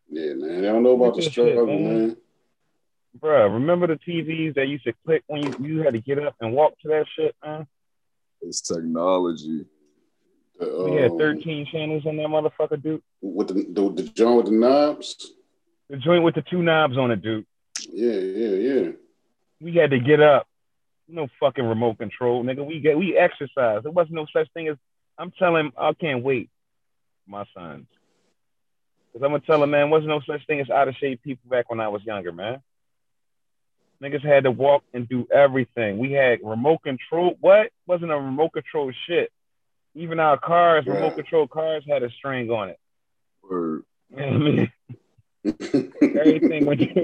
Yeah, man. They don't know about the struggle, shit, man. man. Bruh, remember the TVs that used to click when you, you had to get up and walk to that shit, man? It's technology. we had um, 13 channels on that motherfucker, dude. With the, the, the joint with the knobs? The joint with the two knobs on it, dude. Yeah, yeah, yeah. We had to get up. No fucking remote control, nigga. We get we exercise. There wasn't no such thing as I'm telling I can't wait. My sons. Cause I'm gonna tell him, man, wasn't no such thing as out of shape people back when I was younger, man. Niggas had to walk and do everything. We had remote control. What wasn't a remote control shit? Even our cars, yeah. remote control cars, had a string on it. Word. You know I mean? [laughs] Everything went. [laughs]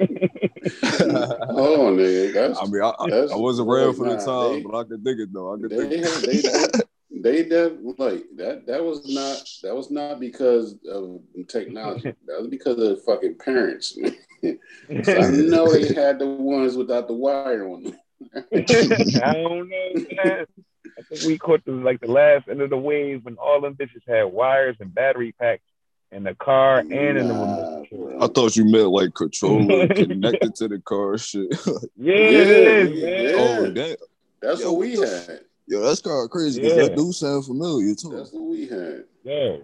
oh, nigga, that's. I mean, I, I, I wasn't around for the time, they, but I could dig it though. I could they, dig it. They, [laughs] they, they like that. That was not. That was not because of technology. [laughs] That was because of fucking parents. so [laughs] [laughs] I know they had the ones without the wire on them. I don't know. Man. I think we caught the like the last end of the wave when all them bitches had wires and battery packs in the car and in the remote control. I thought you meant like controller connected to the car shit. yeah, yeah, man. Oh, that, that's Yo, what we had. Yo, that's kind of crazy. Yeah. That do sound familiar too. That's what we had. Yeah.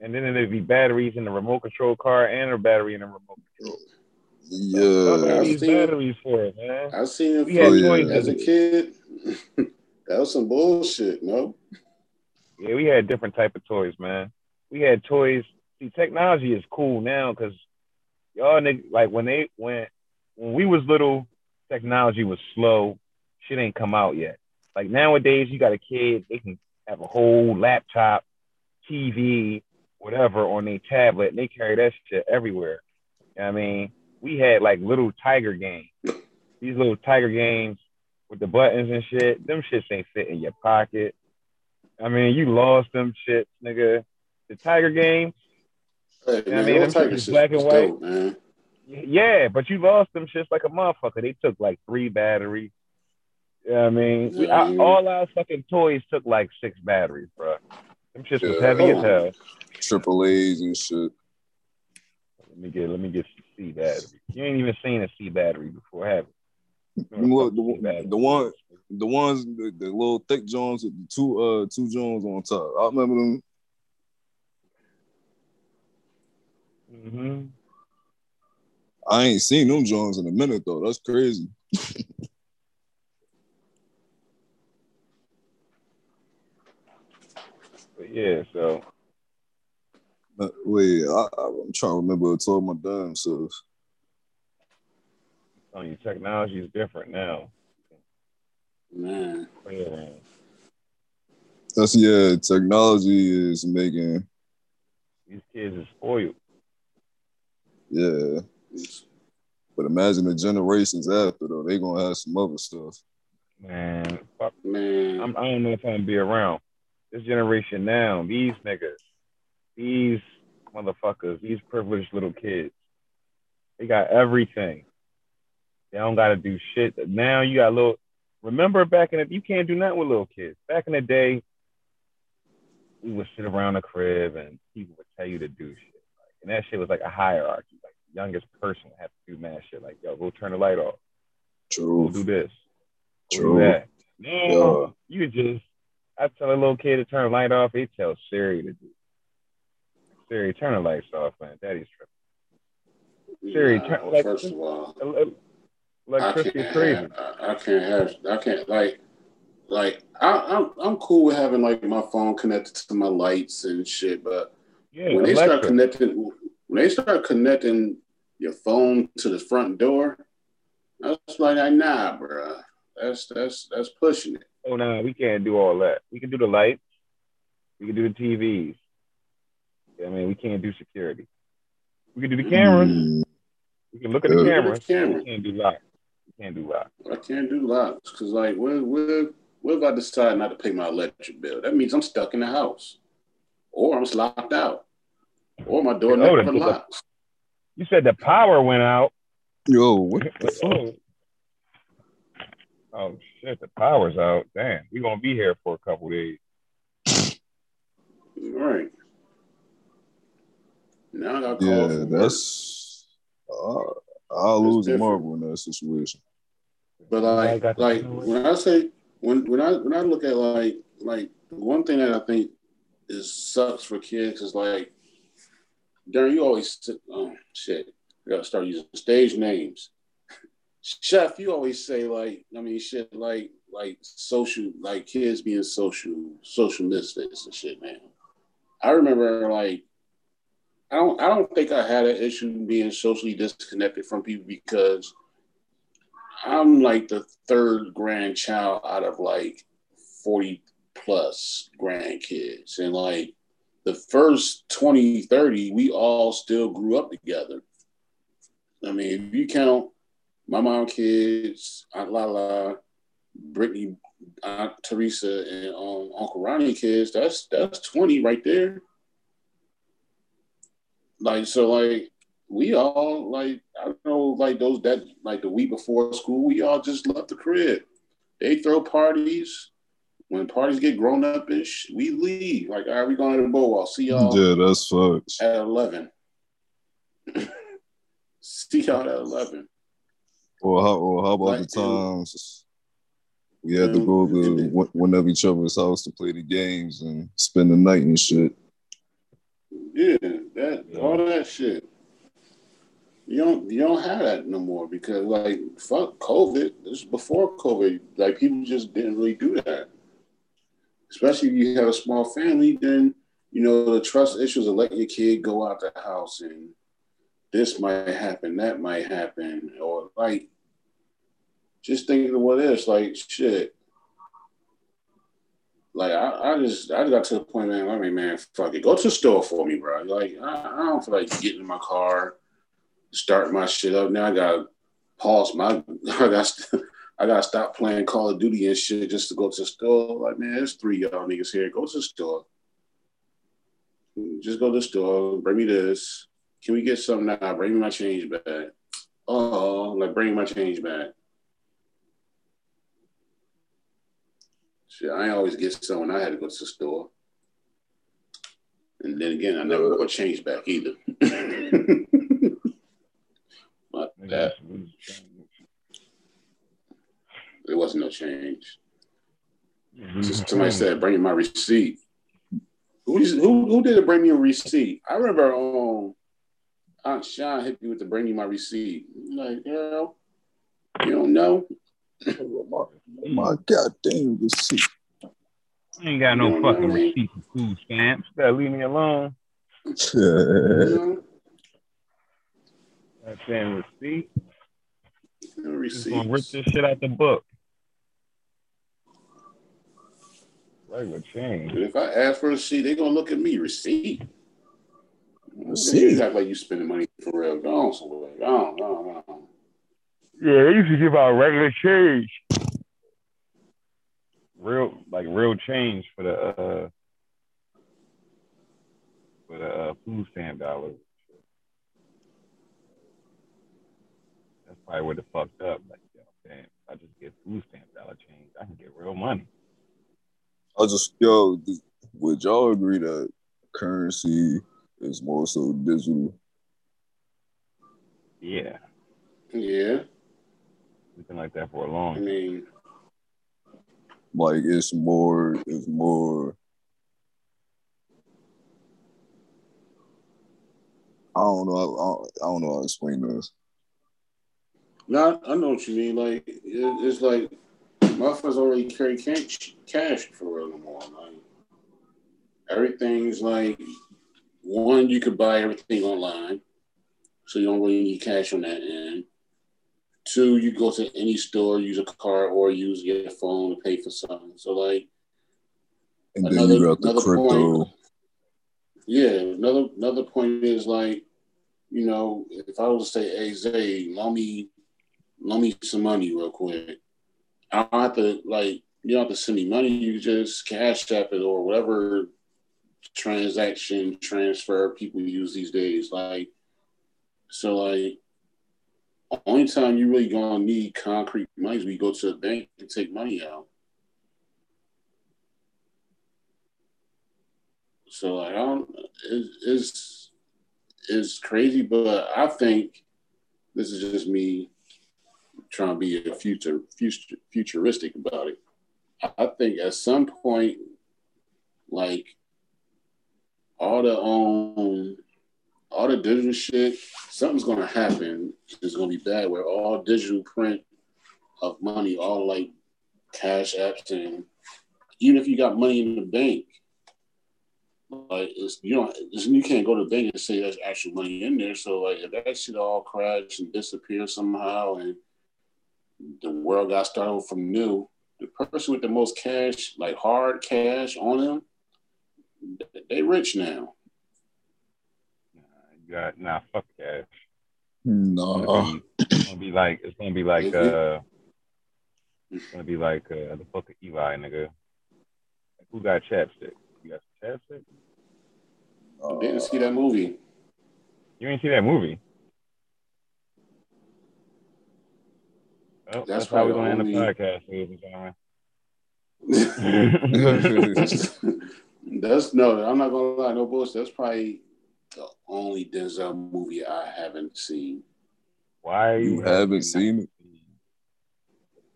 And then there'd be batteries in the remote control car and a battery in the remote control. Yeah, these batteries for it, man. I seen it for, yeah. as a kid. [laughs] that was some bullshit, no? Yeah, we had different type of toys, man. We had toys see, technology is cool now because y'all niggas, like when they went when we was little, technology was slow. Shit ain't come out yet. Like nowadays, you got a kid, they can have a whole laptop, TV, whatever on their tablet, and they carry that shit everywhere. You know I mean, we had like little tiger games. These little tiger games with the buttons and shit. Them shits ain't fit in your pocket. I mean, you lost them shits, nigga. The tiger games, Hey, man, I mean, them shits black and white. Dope, man. Yeah, but you lost them shits like a motherfucker. They took like three batteries. Yeah, I mean, we, I, all our fucking toys took like six batteries, bro. Them shits yeah. was heavy oh. as hell. Triple A's and shit. Let me get let me get C battery. You ain't even seen a C battery before, have you? Look, the, the one, the ones, the, the little thick Jones with the two, uh, two Jones on top. I remember them. Mm-hmm. I ain't seen them Jones in a minute though. That's crazy. [laughs] yeah, so. But wait, I, am trying to remember what I told my damn self. On oh, your technology is different now. Man. Oh, yeah. That's yeah, technology is making these kids are spoiled. Yeah. But imagine the generations after though, they gonna have some other stuff. Man, fuck man. I'm, I do not know if I'm gonna be around. This generation now, these niggas, these motherfuckers, these privileged little kids, they got everything. They don't gotta do shit. Now you got little remember back in the you can't do nothing with little kids. Back in the day, we would sit around the crib and people would tell you to do shit. And that shit was like a hierarchy. Like the youngest person would have to do mad shit. Like, yo, go turn the light off. True. Go do this. Go True. Do that. Man, yeah. you just I tell a little kid to turn the light off, he tells Siri to do. Siri, turn the lights off, man. Daddy's tripping. Siri, turn like first of all, electricity is crazy. Have, I, I can't have I can't like like I, I'm I'm cool with having like my phone connected to my lights and shit, but yeah, when they start connecting, when they start connecting your phone to the front door, that's like, nah, bro. That's that's that's pushing it. Oh no, we can't do all that. We can do the lights. We can do the TVs. I mean, we can't do security. We can do the cameras. Mm. We can look at the cameras. Camera. We can't do locks. We can't do locks. I can't do locks because, like, what, what, what if I decide not to pay my electric bill? That means I'm stuck in the house, or I'm locked out, or my door oh, never locks. You said the power went out. Yo, what the [laughs] fuck? Oh shit, the power's out. Damn, we're gonna be here for a couple days. [laughs] Right. Now I got Yeah, that's uh, I'll that's lose different. a marble in that situation. But like, like when I say when when I when I look at like like one thing that I think is sucks for kids is like Darren, you always oh shit, I gotta start using stage names. Chef, you always say like, I mean, shit, like, like social, like kids being social, social misfits and shit, man. I remember like, I don't, I don't think I had an issue being socially disconnected from people because I'm like the third grandchild out of like 40 plus grandkids. And like the first 20, 30, we all still grew up together. I mean, if you count my mom kids, Aunt Lala, Brittany, Aunt Teresa, and um, Uncle Ronnie kids, that's that's 20 right there. Like so, like we all like I don't know, like those that like the week before school, we all just left the crib. They throw parties. When parties get grown up ish, we leave. Like, are we going to the bowl? I'll see y'all. Yeah, that's fucked. At eleven. [laughs] see y'all at eleven. Or how, or how about like, the times we had to mm. go to one of each other's house to play the games and spend the night and shit. Yeah, that all that shit. You don't you don't have that no more because like fuck COVID. This is before COVID. Like people just didn't really do that. Especially if you have a small family, then you know the trust issues of letting your kid go out the house and this might happen, that might happen, or like just thinking of what is like shit. Like I, I just I got to the point, man. I mean, man, fuck it, go to the store for me, bro. Like I, I don't feel like getting in my car, starting my shit up. Now I gotta pause my [laughs] I got I gotta stop playing Call of Duty and shit just to go to the store. Like, man, there's three y'all niggas here. Go to the store. Just go to the store. Bring me this. Can we get something now? Bring me my change back. Oh, like bring my change back. Shit, I always get something. I had to go to the store. And then again, I never got change back either. [laughs] but that there wasn't no change. Mm-hmm. Somebody said, "Bring me my receipt." Who, who, who did it bring me a receipt? I remember um, Aunt Sean hit me with the bring me my receipt. I'm like, girl, you don't know. [laughs] my goddamn receipt. I ain't got no fucking receipt for food stamps. Gotta leave me alone. [laughs] That's in receipt. No receipt. Gonna rip this shit out the book. Regular change. If I ask for a receipt, they gonna look at me. Receipt. Act like you spending money for real. Go on somewhere. Go on, go on, go on. Yeah, they used to give out regular change. Real like real change for the uh for the uh, food stamp dollars. That's probably where the fucked up. Like, you know, damn, if I just get food stamp dollar change, I can get real money. I just yo, would y'all agree that currency is more so digital? Yeah. Yeah something like that for a long. I mean, like it's more, it's more. I don't know. I don't, I don't know how to explain this. No, I know what you mean. Like it, it's like my motherfuckers already carry cash, cash for real no more. Like everything's like one, you could buy everything online, so you don't really need cash on that end. Two, you go to any store, use a card or use your phone to pay for something. So like and then another, you got the crypto. Point, yeah, another another point is like, you know, if I was to say, hey Zay, loan me loan me some money real quick. I don't have to like you don't have to send me money, you just cash app it or whatever transaction transfer people use these days. Like so like only time you really gonna need concrete money is we go to the bank and take money out. So like, I don't. it's it's crazy, but I think this is just me trying to be a future, future futuristic about it. I think at some point, like all the um all the digital shit, something's gonna happen. It's gonna be bad where all digital print of money, all like cash apps and even if you got money in the bank, like it's you know you can't go to the bank and say there's actual money in there. So like if that shit all crash and disappear somehow and the world got started from new, the person with the most cash, like hard cash on them, they rich now. Nah, got nah fuck cash. No, it's gonna be, like it's gonna be like uh, it's gonna be like uh the fuck Eli nigga. Who got chapstick? You got chapstick? I didn't see that movie. You didn't see that movie? Oh, that's, that's how we're gonna only... end the podcast, ladies and gentlemen. [laughs] [laughs] [laughs] that's no, I'm not gonna lie, no bullshit. That's probably the only Denzel movie I haven't seen. Why you, you haven't seen it?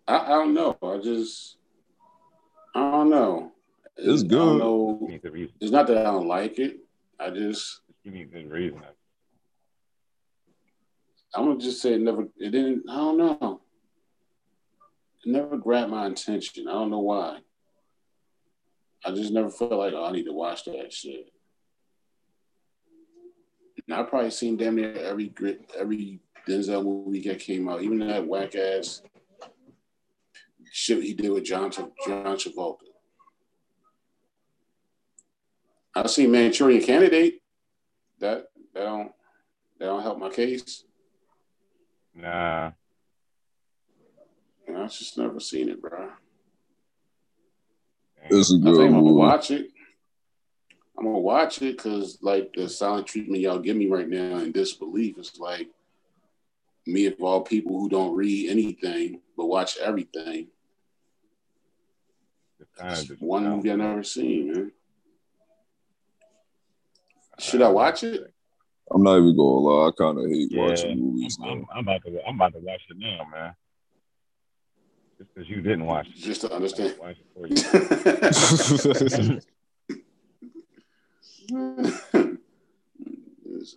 I, I, don't know. I just I don't know. It's good. Know, it's not that I don't like it. I just give me good reason. I'm gonna just say it never. It didn't. I don't know. It never grabbed my attention. I don't know why. I just never felt like oh, I need to watch that shit. And I probably seen damn near every every Denzel movie that came out, even that whack ass shit he did with John John Travolta. I seen Manchurian Candidate. That that don't that don't help my case. Nah. And I just never seen it, bro. It's a good I think I'm gonna watch it. I'm gonna watch it because like the silent treatment y'all give me right now in disbelief is like me of all people who don't read anything but watch everything. one movie I never seen, man. Should I watch it? I'm not even gonna lie. I kind of hate yeah, watching movies. I'm, I'm, I'm, about to. I'm about to watch it now, man. Just because you didn't watch it. Just to understand. [laughs]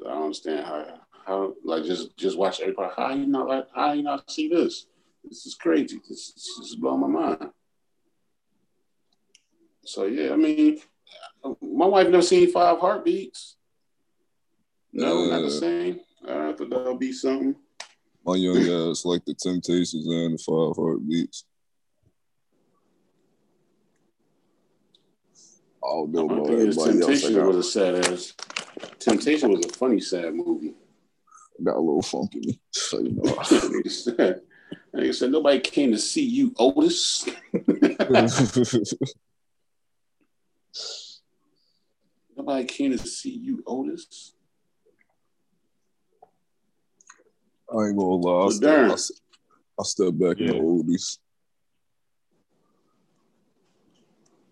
I don't understand how how like just just watch everybody. How you not like how you not see this? This is crazy. This, this is blowing my mind. So yeah, I mean, my wife never seen Five Heartbeats. No, uh, not the same. I thought that'll be something. My young ass like the Temptations and the Five Heartbeats. Oh no, I think Temptation was a sad ass. Temptation was a funny sad movie. Got a little funky, [laughs] so you know. [laughs] like I said, nobody came to see you, Otis. [laughs] Nobody came to see you, Otis. I ain't gonna lie. I'll, step, I'll, I'll step back yeah. in the oldies.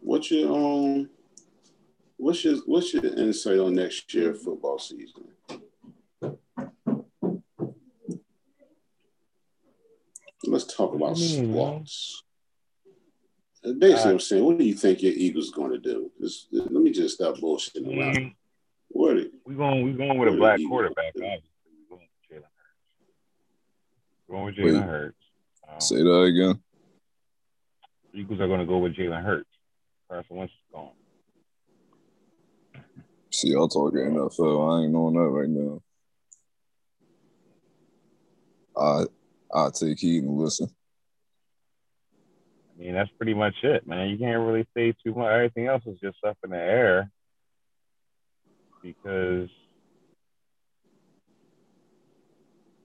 What's your um? What's your what's your insight on next year football season? Let's talk about sports. Basically, uh, I'm saying, what do you think your Eagles going to do? Just, let me just stop bullshitting around. Mm, what we going? We going with a black quarterback. Obviously, we going with Jalen Hurts. Going with Jalen Hurts. Um, say that again. Eagles are going to go with Jalen Hurts. Carson Wentz is gone. See, y'all talking NFL. I ain't knowing that right now. I I take heed and listen. I mean, that's pretty much it, man. You can't really say too much. Everything else is just up in the air. because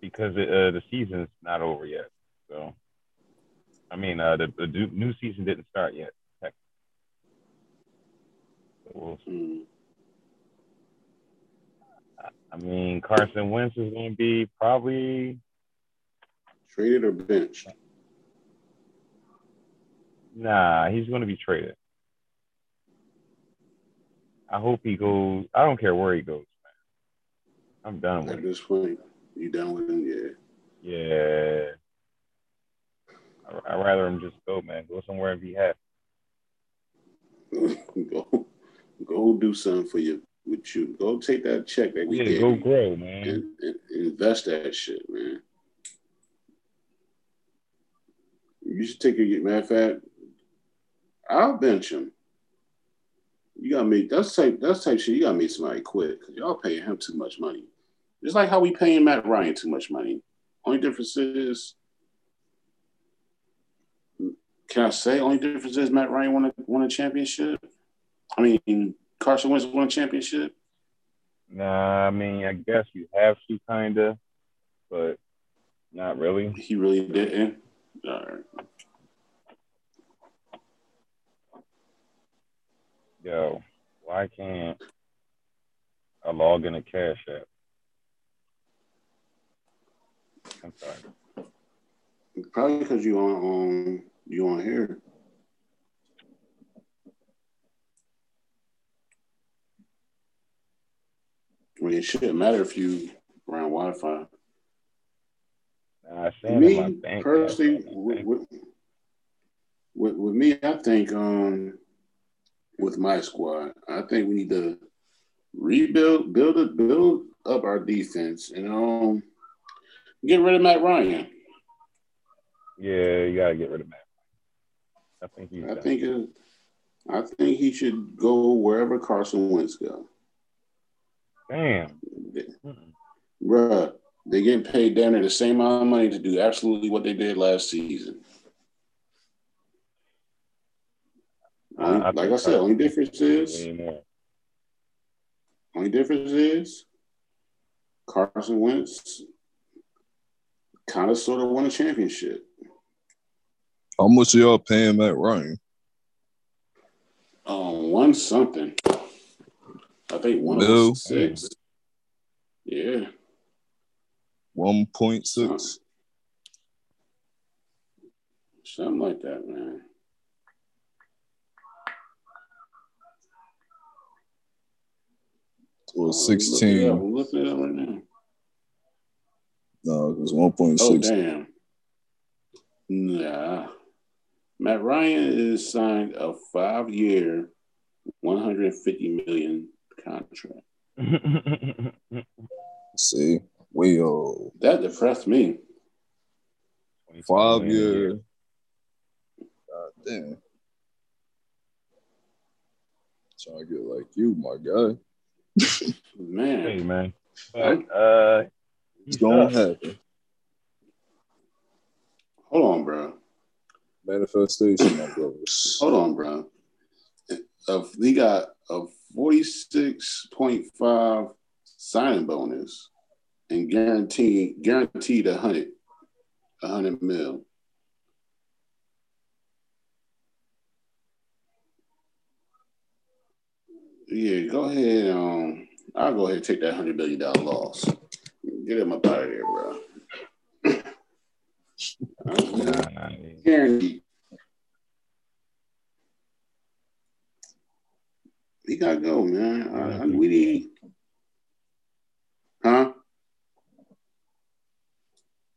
because it, uh, the season's not over yet. So, I mean, uh, the, the new season didn't start yet. So we'll mm. I mean, Carson Wentz is going to be probably traded or benched. Nah, he's going to be traded. I hope he goes. I don't care where he goes, man. I'm done with At this point, you done with him? Yeah. Yeah. I, would rather him just go, man. Go somewhere and be happy. go, go do something for you with you. Go take that check that we yeah, go grow, man. And, and invest that shit, man. You should take a matter of fact. I'll bench him. You gotta make that's type that's type shit. You gotta make somebody quit because y'all paying him too much money. It's like how we paying Matt Ryan too much money. Only difference is, can I say only difference is Matt Ryan won a won a championship? I mean, Carson Wentz won a championship? Nah, I mean, I guess you have to kind of, but not really. He really didn't. All right. Yo, why can't I log in a cash app? I'm sorry. Probably because you on um, you on here. I mean, it shouldn't matter if you around Wi-Fi. Uh, me personally, with, with, with, with, me, I think um, with my squad, I think we need to rebuild, build it, build up our defense, and um, get rid of Matt Ryan. Yeah, you gotta get rid of Matt. I think he's. I think. It, I think he should go wherever Carson Wentz go. Damn. Bruh, they getting paid down there the same amount of money to do absolutely what they did last season. I like I said, only difference is only difference is Carson Wentz kind of sort of won a championship. How much are y'all paying Matt Ryan? Um, one something. I think one six. Yeah. One point six. Something like that, man. Well, sixteen. I'm looking it up right now. No, it was one point six. Oh damn. Nah. Matt Ryan is signed a five-year, one hundred fifty million contract. [laughs] See, we uh that depressed me. Five years. God damn. Trying to get like you, my guy. man. Hey man. But, uh it's gonna happen. Hold on, bro. Manifestation, my brothers. Hold on, bro. Uh, he got a 46.5 signing bonus and guaranteed guaranteed a hundred a hundred mil. Yeah, go ahead. Um, I'll go ahead and take that hundred million dollar loss. Get him up out of there, bro. Guaranteed. He gotta go, man. I, I, we need, huh?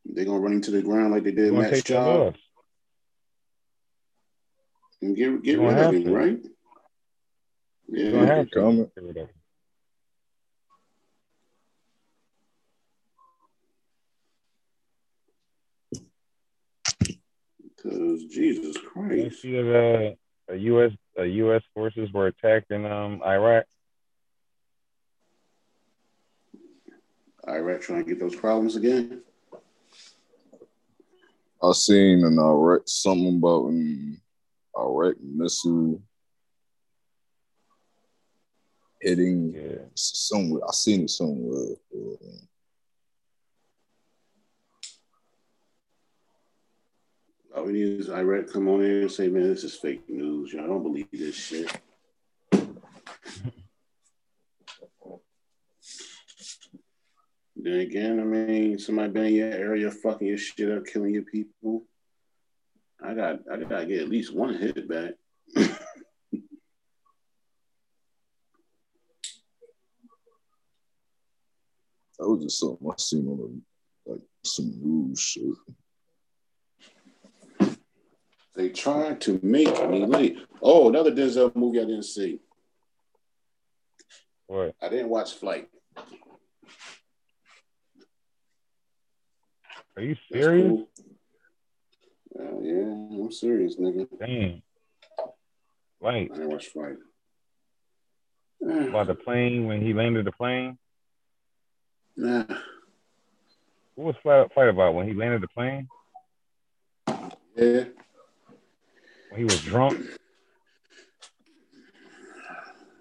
They gonna run him to the ground like they did Matt Schaub. And get get rid of him, to. right? Yeah, have to. Because Jesus Christ. You see that uh, a U.S. A U.S. forces were attacked in um, Iraq. Iraq trying to get those problems again. I seen an Iraq something about an Iraq missile hitting yeah. somewhere. I seen it somewhere. All we need is Iran come on in and say, man, this is fake news. Y'all don't believe this shit. then again, I mean, somebody been in your area fucking your shit up, killing your people. I got I gotta get at least one hit back. That was just something I seen on a, like some news shit. They tried to make me late. Oh, another Denzel movie I didn't see. What? I didn't watch Flight. Are you serious? Cool. Uh, yeah, I'm serious, nigga. Damn. Flight. I didn't watch Flight. About the [sighs] plane when he landed the plane. Nah. What was Flight, Flight about when he landed the plane? Yeah. He was drunk?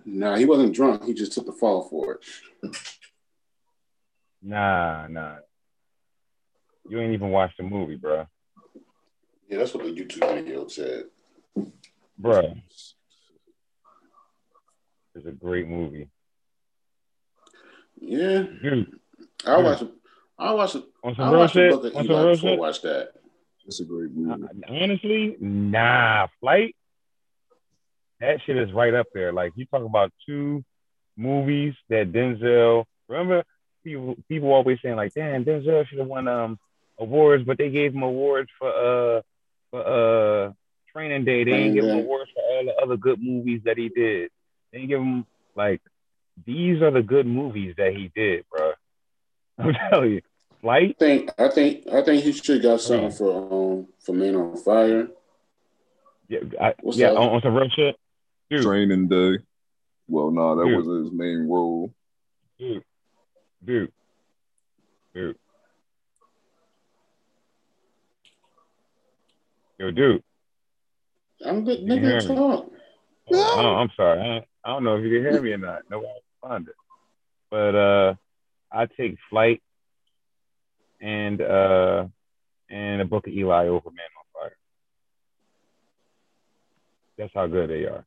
Nah, he wasn't drunk. He just took the fall for it. Nah, nah. You ain't even watched the movie, bro. Yeah, that's what the YouTube video said. Bro. It's a great movie. Yeah. Dude. I watch it. I watch it. On some real shit. On some real shit. Watch that. It's a great movie. Honestly, nah. Flight. That shit is right up there. Like you talk about two movies that Denzel. Remember, people people always saying like, "Damn, Denzel should have won um awards," but they gave him awards for uh for uh Training Day. They didn't give him awards for all the other good movies that he did. They didn't give him like these are the good movies that he did, bro. [laughs] I'm telling you, Flight. I think I think I think he should got something for um for Man on Fire. Yeah, I, yeah, on, on, some real shit. Dude. Training Day. Well, no, nah, that dude. was his main role. Dude, dude, dude. Yo, dude. I'm good. Nigga, talk. Oh, I'm sorry. I, I, don't know if you can hear me or not. No Nobody responded. But uh, I take flight and uh and a book of Eli over Man on Fire. That's how good they are.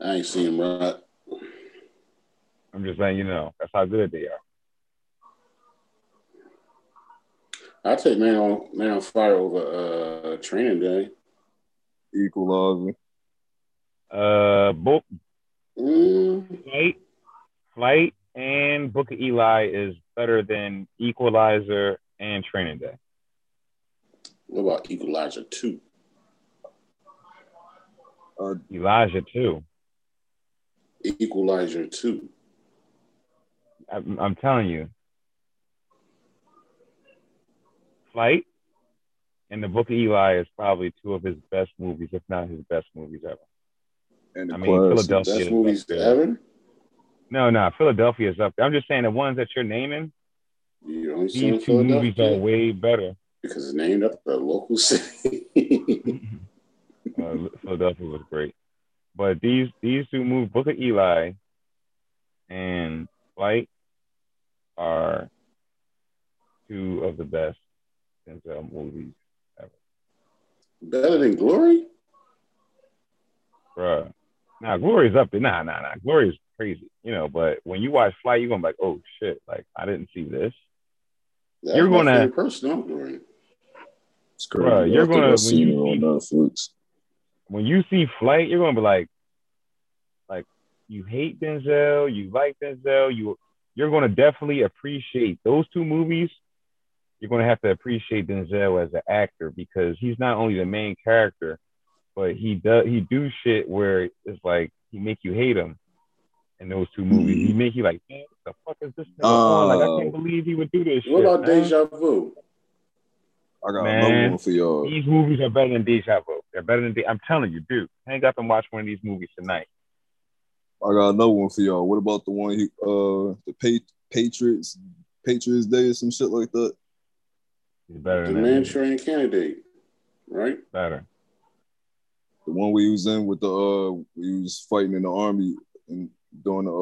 I ain't seen them right. I'm just letting you know. That's how good they are. I take Man on Man on Fire over uh Training Day. Equalizer. Uh, book. Mm. Flight, flight, and Book of Eli is better than Equalizer and Training Day. What about Equalizer two? Uh, Elijah two. Equalizer two. I'm, I'm telling you, Flight and the Book of Eli is probably two of his best movies, if not his best movies ever. And I mean, Philadelphia best movies ever. No, no, Philadelphia is up there. I'm just saying the ones that you're naming. You only these two movies are way better because it's named after the local city. [laughs] uh, Philadelphia was great, but these these two movies, Book of Eli and Flight, are two of the best Denzel movies ever. Better than Glory, bruh. Nah, Glory's up there. Nah, nah, nah. Glory's crazy, you know. But when you watch Flight, you're gonna be like, oh shit, like I didn't see this. That's you're gonna personal Glory. It's crazy. Bruh, you're gonna when you see, on Netflix. When you see Flight, you're gonna be like, like you hate Denzel, you like Denzel, you you're gonna definitely appreciate those two movies. You're gonna have to appreciate Denzel as an actor because he's not only the main character, but he does he do shit where it's like he make you hate him in those two movies. Mm-hmm. He make you like, man, what the fuck is this uh, Like I can't believe he would do this. What shit, about man. Deja Vu? I got man, another one for y'all. These movies are better than Deja Vu. They're better than. De- I'm telling you, dude. Hang up and watch one of these movies tonight. I got another one for y'all. What about the one he, uh, the pa- Patriots, Patriots Day or some shit like that? He's better the Manchurian Candidate, right? Better. The one we was in with the uh, we was fighting in the army and during the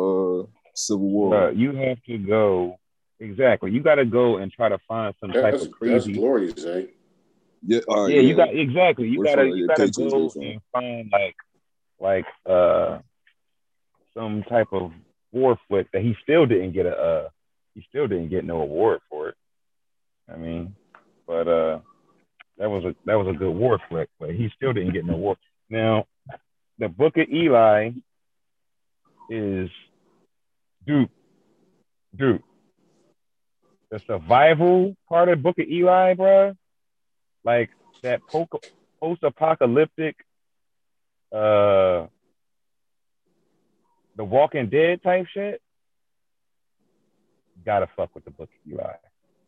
uh, Civil War. you have to go exactly. You got to go and try to find some type of crazy. That's glorious, eh? Yeah, yeah, yeah, you got exactly. You gotta you gotta go and find like like uh some type of war flick that he still didn't get a uh he still didn't get no award for it. I mean, but uh that was a that was a good war flick, but he still didn't get no award. Now, the Book of Eli is Duke, Duke. The survival part of Book of Eli, bro, like that post-apocalyptic, uh, the Walking Dead type shit. Gotta fuck with the Book of Eli.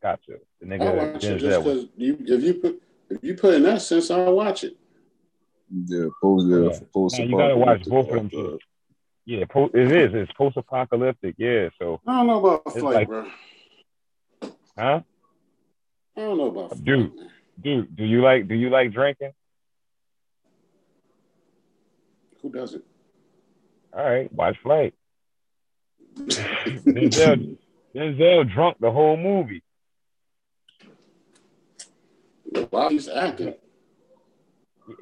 Got to. The nigga. I'll watch it just because you, if you put if you put in that sense, I'll watch it. Yeah, post yeah, post you gotta watch both of them. Yeah, po- it is. It's post-apocalyptic. Yeah, so I don't know about flight, like, bro. Huh? I don't know about dude. Flight, dude, do you like do you like drinking? Who doesn't? All right, watch Flight. Denzel, Denzel drunk the whole movie. While he's acting.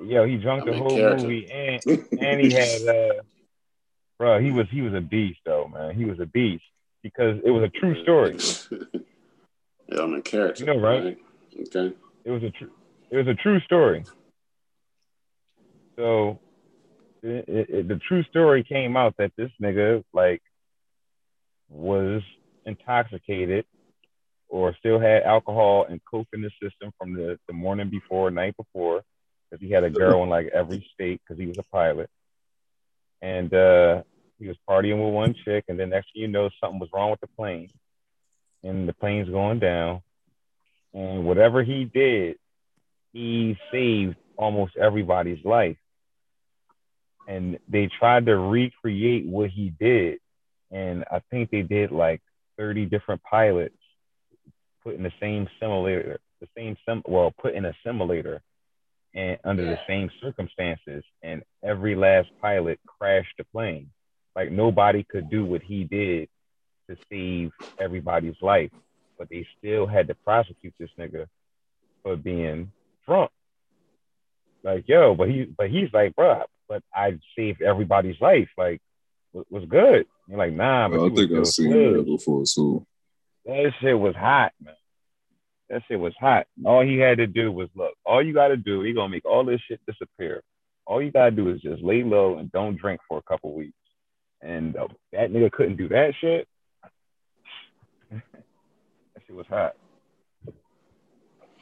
Yo, he drunk I'm the whole character. movie, and [laughs] and he had, uh, bro, he was he was a beast though, man. He was a beast because it was a true story. [laughs] yeah, I'm a character. You know, right? Okay. It was a true. It was a true story. So, it, it, the true story came out that this nigga like was intoxicated or still had alcohol and coke in the system from the, the morning before, night before, because he had a girl in like every state because he was a pilot. And uh, he was partying with one chick, and then next thing you know, something was wrong with the plane, and the plane's going down. And whatever he did, he saved almost everybody's life. And they tried to recreate what he did, and I think they did like 30 different pilots put in the same simulator, the same sim, well, put in a simulator and under the same circumstances, and every last pilot crashed the plane. Like nobody could do what he did to save everybody's life, but they still had to prosecute this nigga for being drunk. Like yo, but he, but he's like, bro, but I saved everybody's life. Like, was good. You're like, nah, but I think I've seen that before too. That shit was hot, man. That shit was hot. All he had to do was look. All you got to do, he gonna make all this shit disappear. All you gotta do is just lay low and don't drink for a couple weeks. And uh, that nigga couldn't do that shit. [laughs] that shit was hot.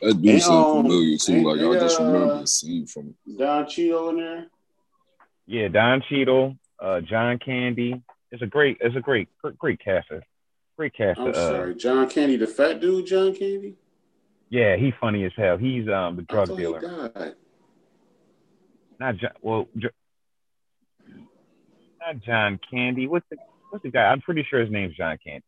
That do sound familiar too. Like I just remember uh, the scene from Don Cheadle in there. Yeah, Don Cheadle, uh, John Candy. It's a great, it's a great, great caster. Great cast. I'm uh, sorry, John Candy, the fat dude, John Candy. Yeah, he funny as hell. He's um the drug dealer. Not John. Well, not John Candy. What's the what's the guy? I'm pretty sure his name's John Candy.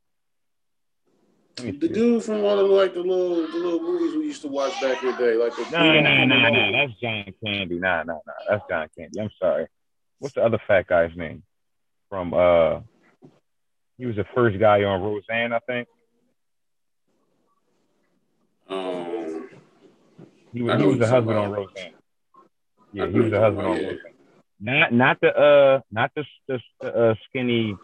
The dude from all of like the little the little movies we used to watch back in the day, like the no no no no that's John Candy. Nah nah nah that's John Candy. I'm sorry. What's the other fat guy's name? From uh, he was the first guy on Roseanne, I think. Um, he was, he was the husband on Roseanne. Yeah, he was the husband on Roseanne. Not not the uh not the the, the uh, skinny,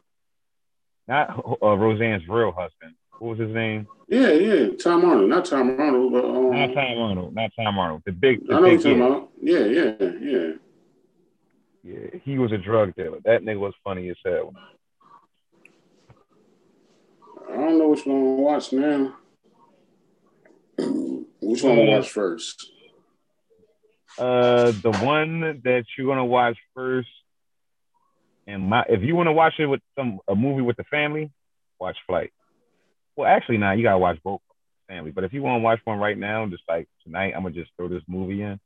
not uh, Roseanne's real husband. What was his name? Yeah, yeah, Tom Arnold, not Tom Arnold, but um, not Tom Arnold, not Tom Arnold. The big, the I know big you're talking about. Yeah, yeah, yeah. Yeah, he was a drug dealer. That nigga was funny as hell. I don't know which one to watch now. [clears throat] Which one to watch first? Uh, the one that you're gonna watch first, and my if you want to watch it with some a movie with the family, watch Flight. Well, actually, now nah, you gotta watch both family. But if you want to watch one right now, just like tonight, I'm gonna just throw this movie in.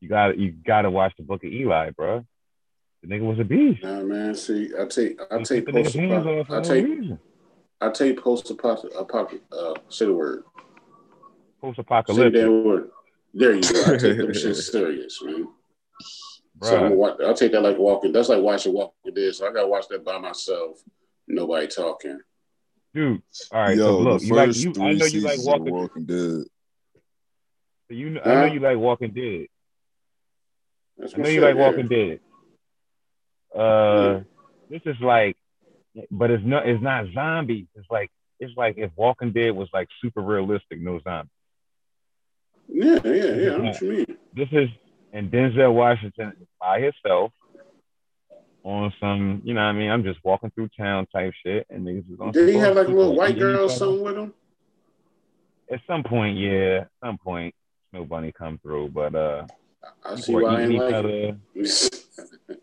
You got you gotta watch the Book of Eli, bro. The nigga was a beast. Nah, man. See, I take I take post I take I take post apocalyptic. Uh, say the word. Post apocalyptic. Say that word. There you go. I take them [laughs] shit serious, man. So I'm watch, I'll take that like walking. That's like watching Walking Dead. So I gotta watch that by myself. Nobody talking. Dude, all right. Yo, so look, you like you. I know you like Walking, walking Dead. So you, I know you like Walking Dead. That's I know you like Walking Dead. Uh, yeah. this is like, but it's not. It's not zombies. It's like it's like if Walking Dead was like super realistic, no zombies. Yeah, yeah, yeah. I know what you mean. This is and Denzel Washington by himself on some, you know what I mean? I'm just walking through town type shit and niggas is on Did he have like a little white girl or something with him? At some point, yeah. At some point, no bunny come through, but uh I see why I ain't like other. [laughs]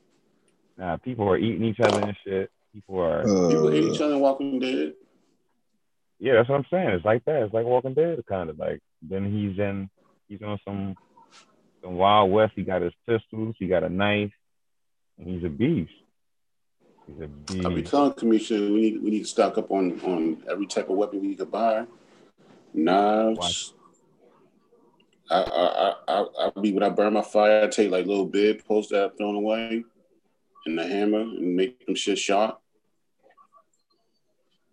nah, people are eating each other and shit. People are uh, people eat each other Walking Dead. Yeah, that's what I'm saying. It's like that. It's like Walking Dead, kind of like. Then he's in. He's on some some Wild West. He got his pistols. He got a knife. And he's a beast. He's a beast. I'll be telling Commissioner we need we need to stock up on on every type of weapon we could buy. Knives. I I I I be when I burn my fire, I take like little bed posts that I've thrown away, and the hammer and make them shit sharp.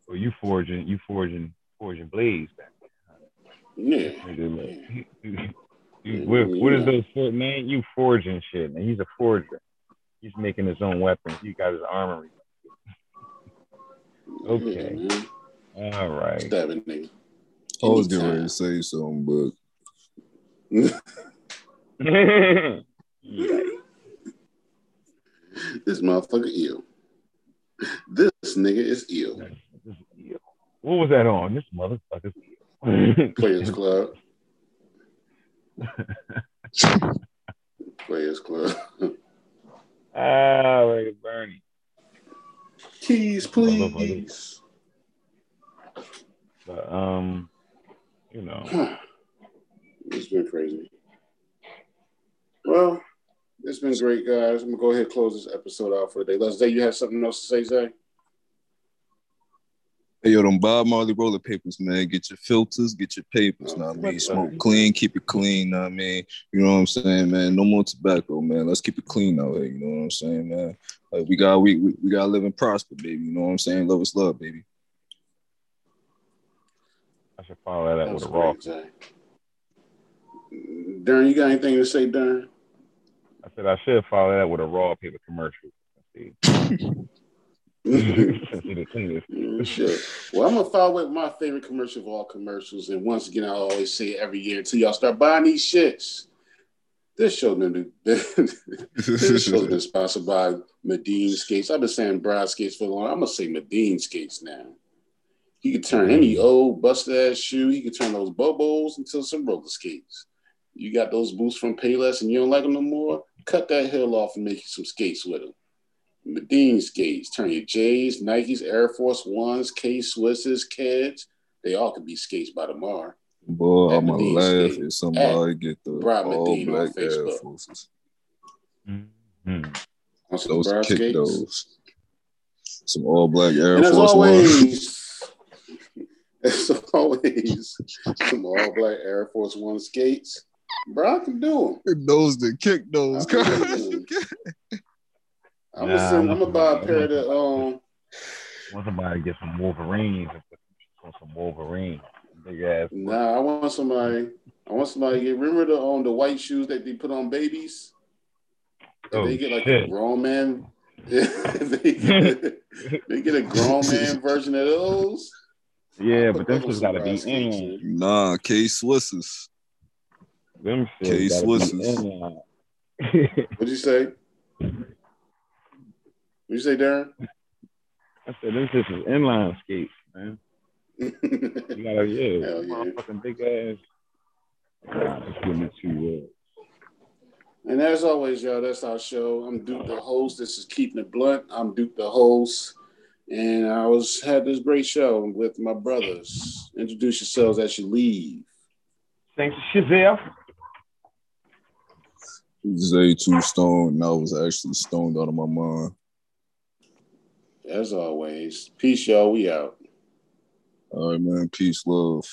Well, you forging, you forging, forging blades back. Yeah. yeah. what, what is those for, man? You forging shit, man. He's a forger. He's making his own weapons. He got his armory. okay. Yeah, All right. Stabbing nigga. I was getting ready to say something, but [laughs] this motherfucker ill. This nigga is ill. What was that on? This motherfucker's ill. [laughs] Players Club. [laughs] Players Club. Ah, at Bernie. Keys, please. But, um, you know, [sighs] it's been crazy. Well, it's been great, guys. I'm gonna go ahead and close this episode out for the day. Let's say you have something else to say, Zay. Hey, yo, them Bob Marley roller papers, man. Get your filters, get your papers. Know what I mean? Smoke clean, keep it clean. Know what I mean? You know what I'm saying, man? No more tobacco, man. Let's keep it clean out here. You know what I'm saying, man? Like we got we we, we gotta live and prosper, baby. You know what I'm saying? Love is love, baby. I should follow that up with a raw. Commercial. Darren, you got anything to say, Darren? I said I should follow that with a raw paper commercial. [laughs] [laughs] Mm, sure. Well, I'm gonna follow with my favorite commercial of all commercials, and once again, I always say it every year until y'all start buying these shits. This show been [laughs] this show's been sponsored by Medine Skates. I've been saying Brad Skates for a long. I'm gonna say Medine Skates now. He can turn any old busted ass shoe. He can turn those bubbles into some roller skates. You got those boots from Payless and you don't like them no more. Cut that heel off and make you some skates with them. Medine skates. Turn your J's, Nikes, Air Force Ones, K Swisses, Kids. They all could be skates by tomorrow. Boy, I'm gonna laugh if somebody get the Brad all Medine black Air Forces. Mm-hmm. Those kick skates? those. Some all black Air and Force always, [laughs] [laughs] As always, some all black Air Force One skates. Bro, I can do them. Those that kick those. [laughs] I'm nah, gonna, I'm gonna buy a pair of the um. want somebody to get some Wolverines and some Wolverine. Big ass. Nah, I want somebody. I want somebody to get. Remember the um the white shoes that they put on babies? Oh, they get like shit. a grown man. [laughs] they, get, they get a grown man [laughs] version of those. Yeah, but them just gotta be in. Nah, K Swisses. Them K Swisses. What'd you say? [laughs] What you say, Darren? I said this is an inline skates, man. [laughs] you gotta, yeah, Hell yeah. fucking big ass. Nah, it's getting it too And as always, y'all, that's our show. I'm Duke the host. This is Keeping It Blunt. I'm Duke the host. And I was had this great show with my brothers. Introduce yourselves as you leave. Thanks, Shazelle. Zay Two Stone. I was actually stoned out of my mind. As always, peace, y'all. We out. All right, man. Peace, love.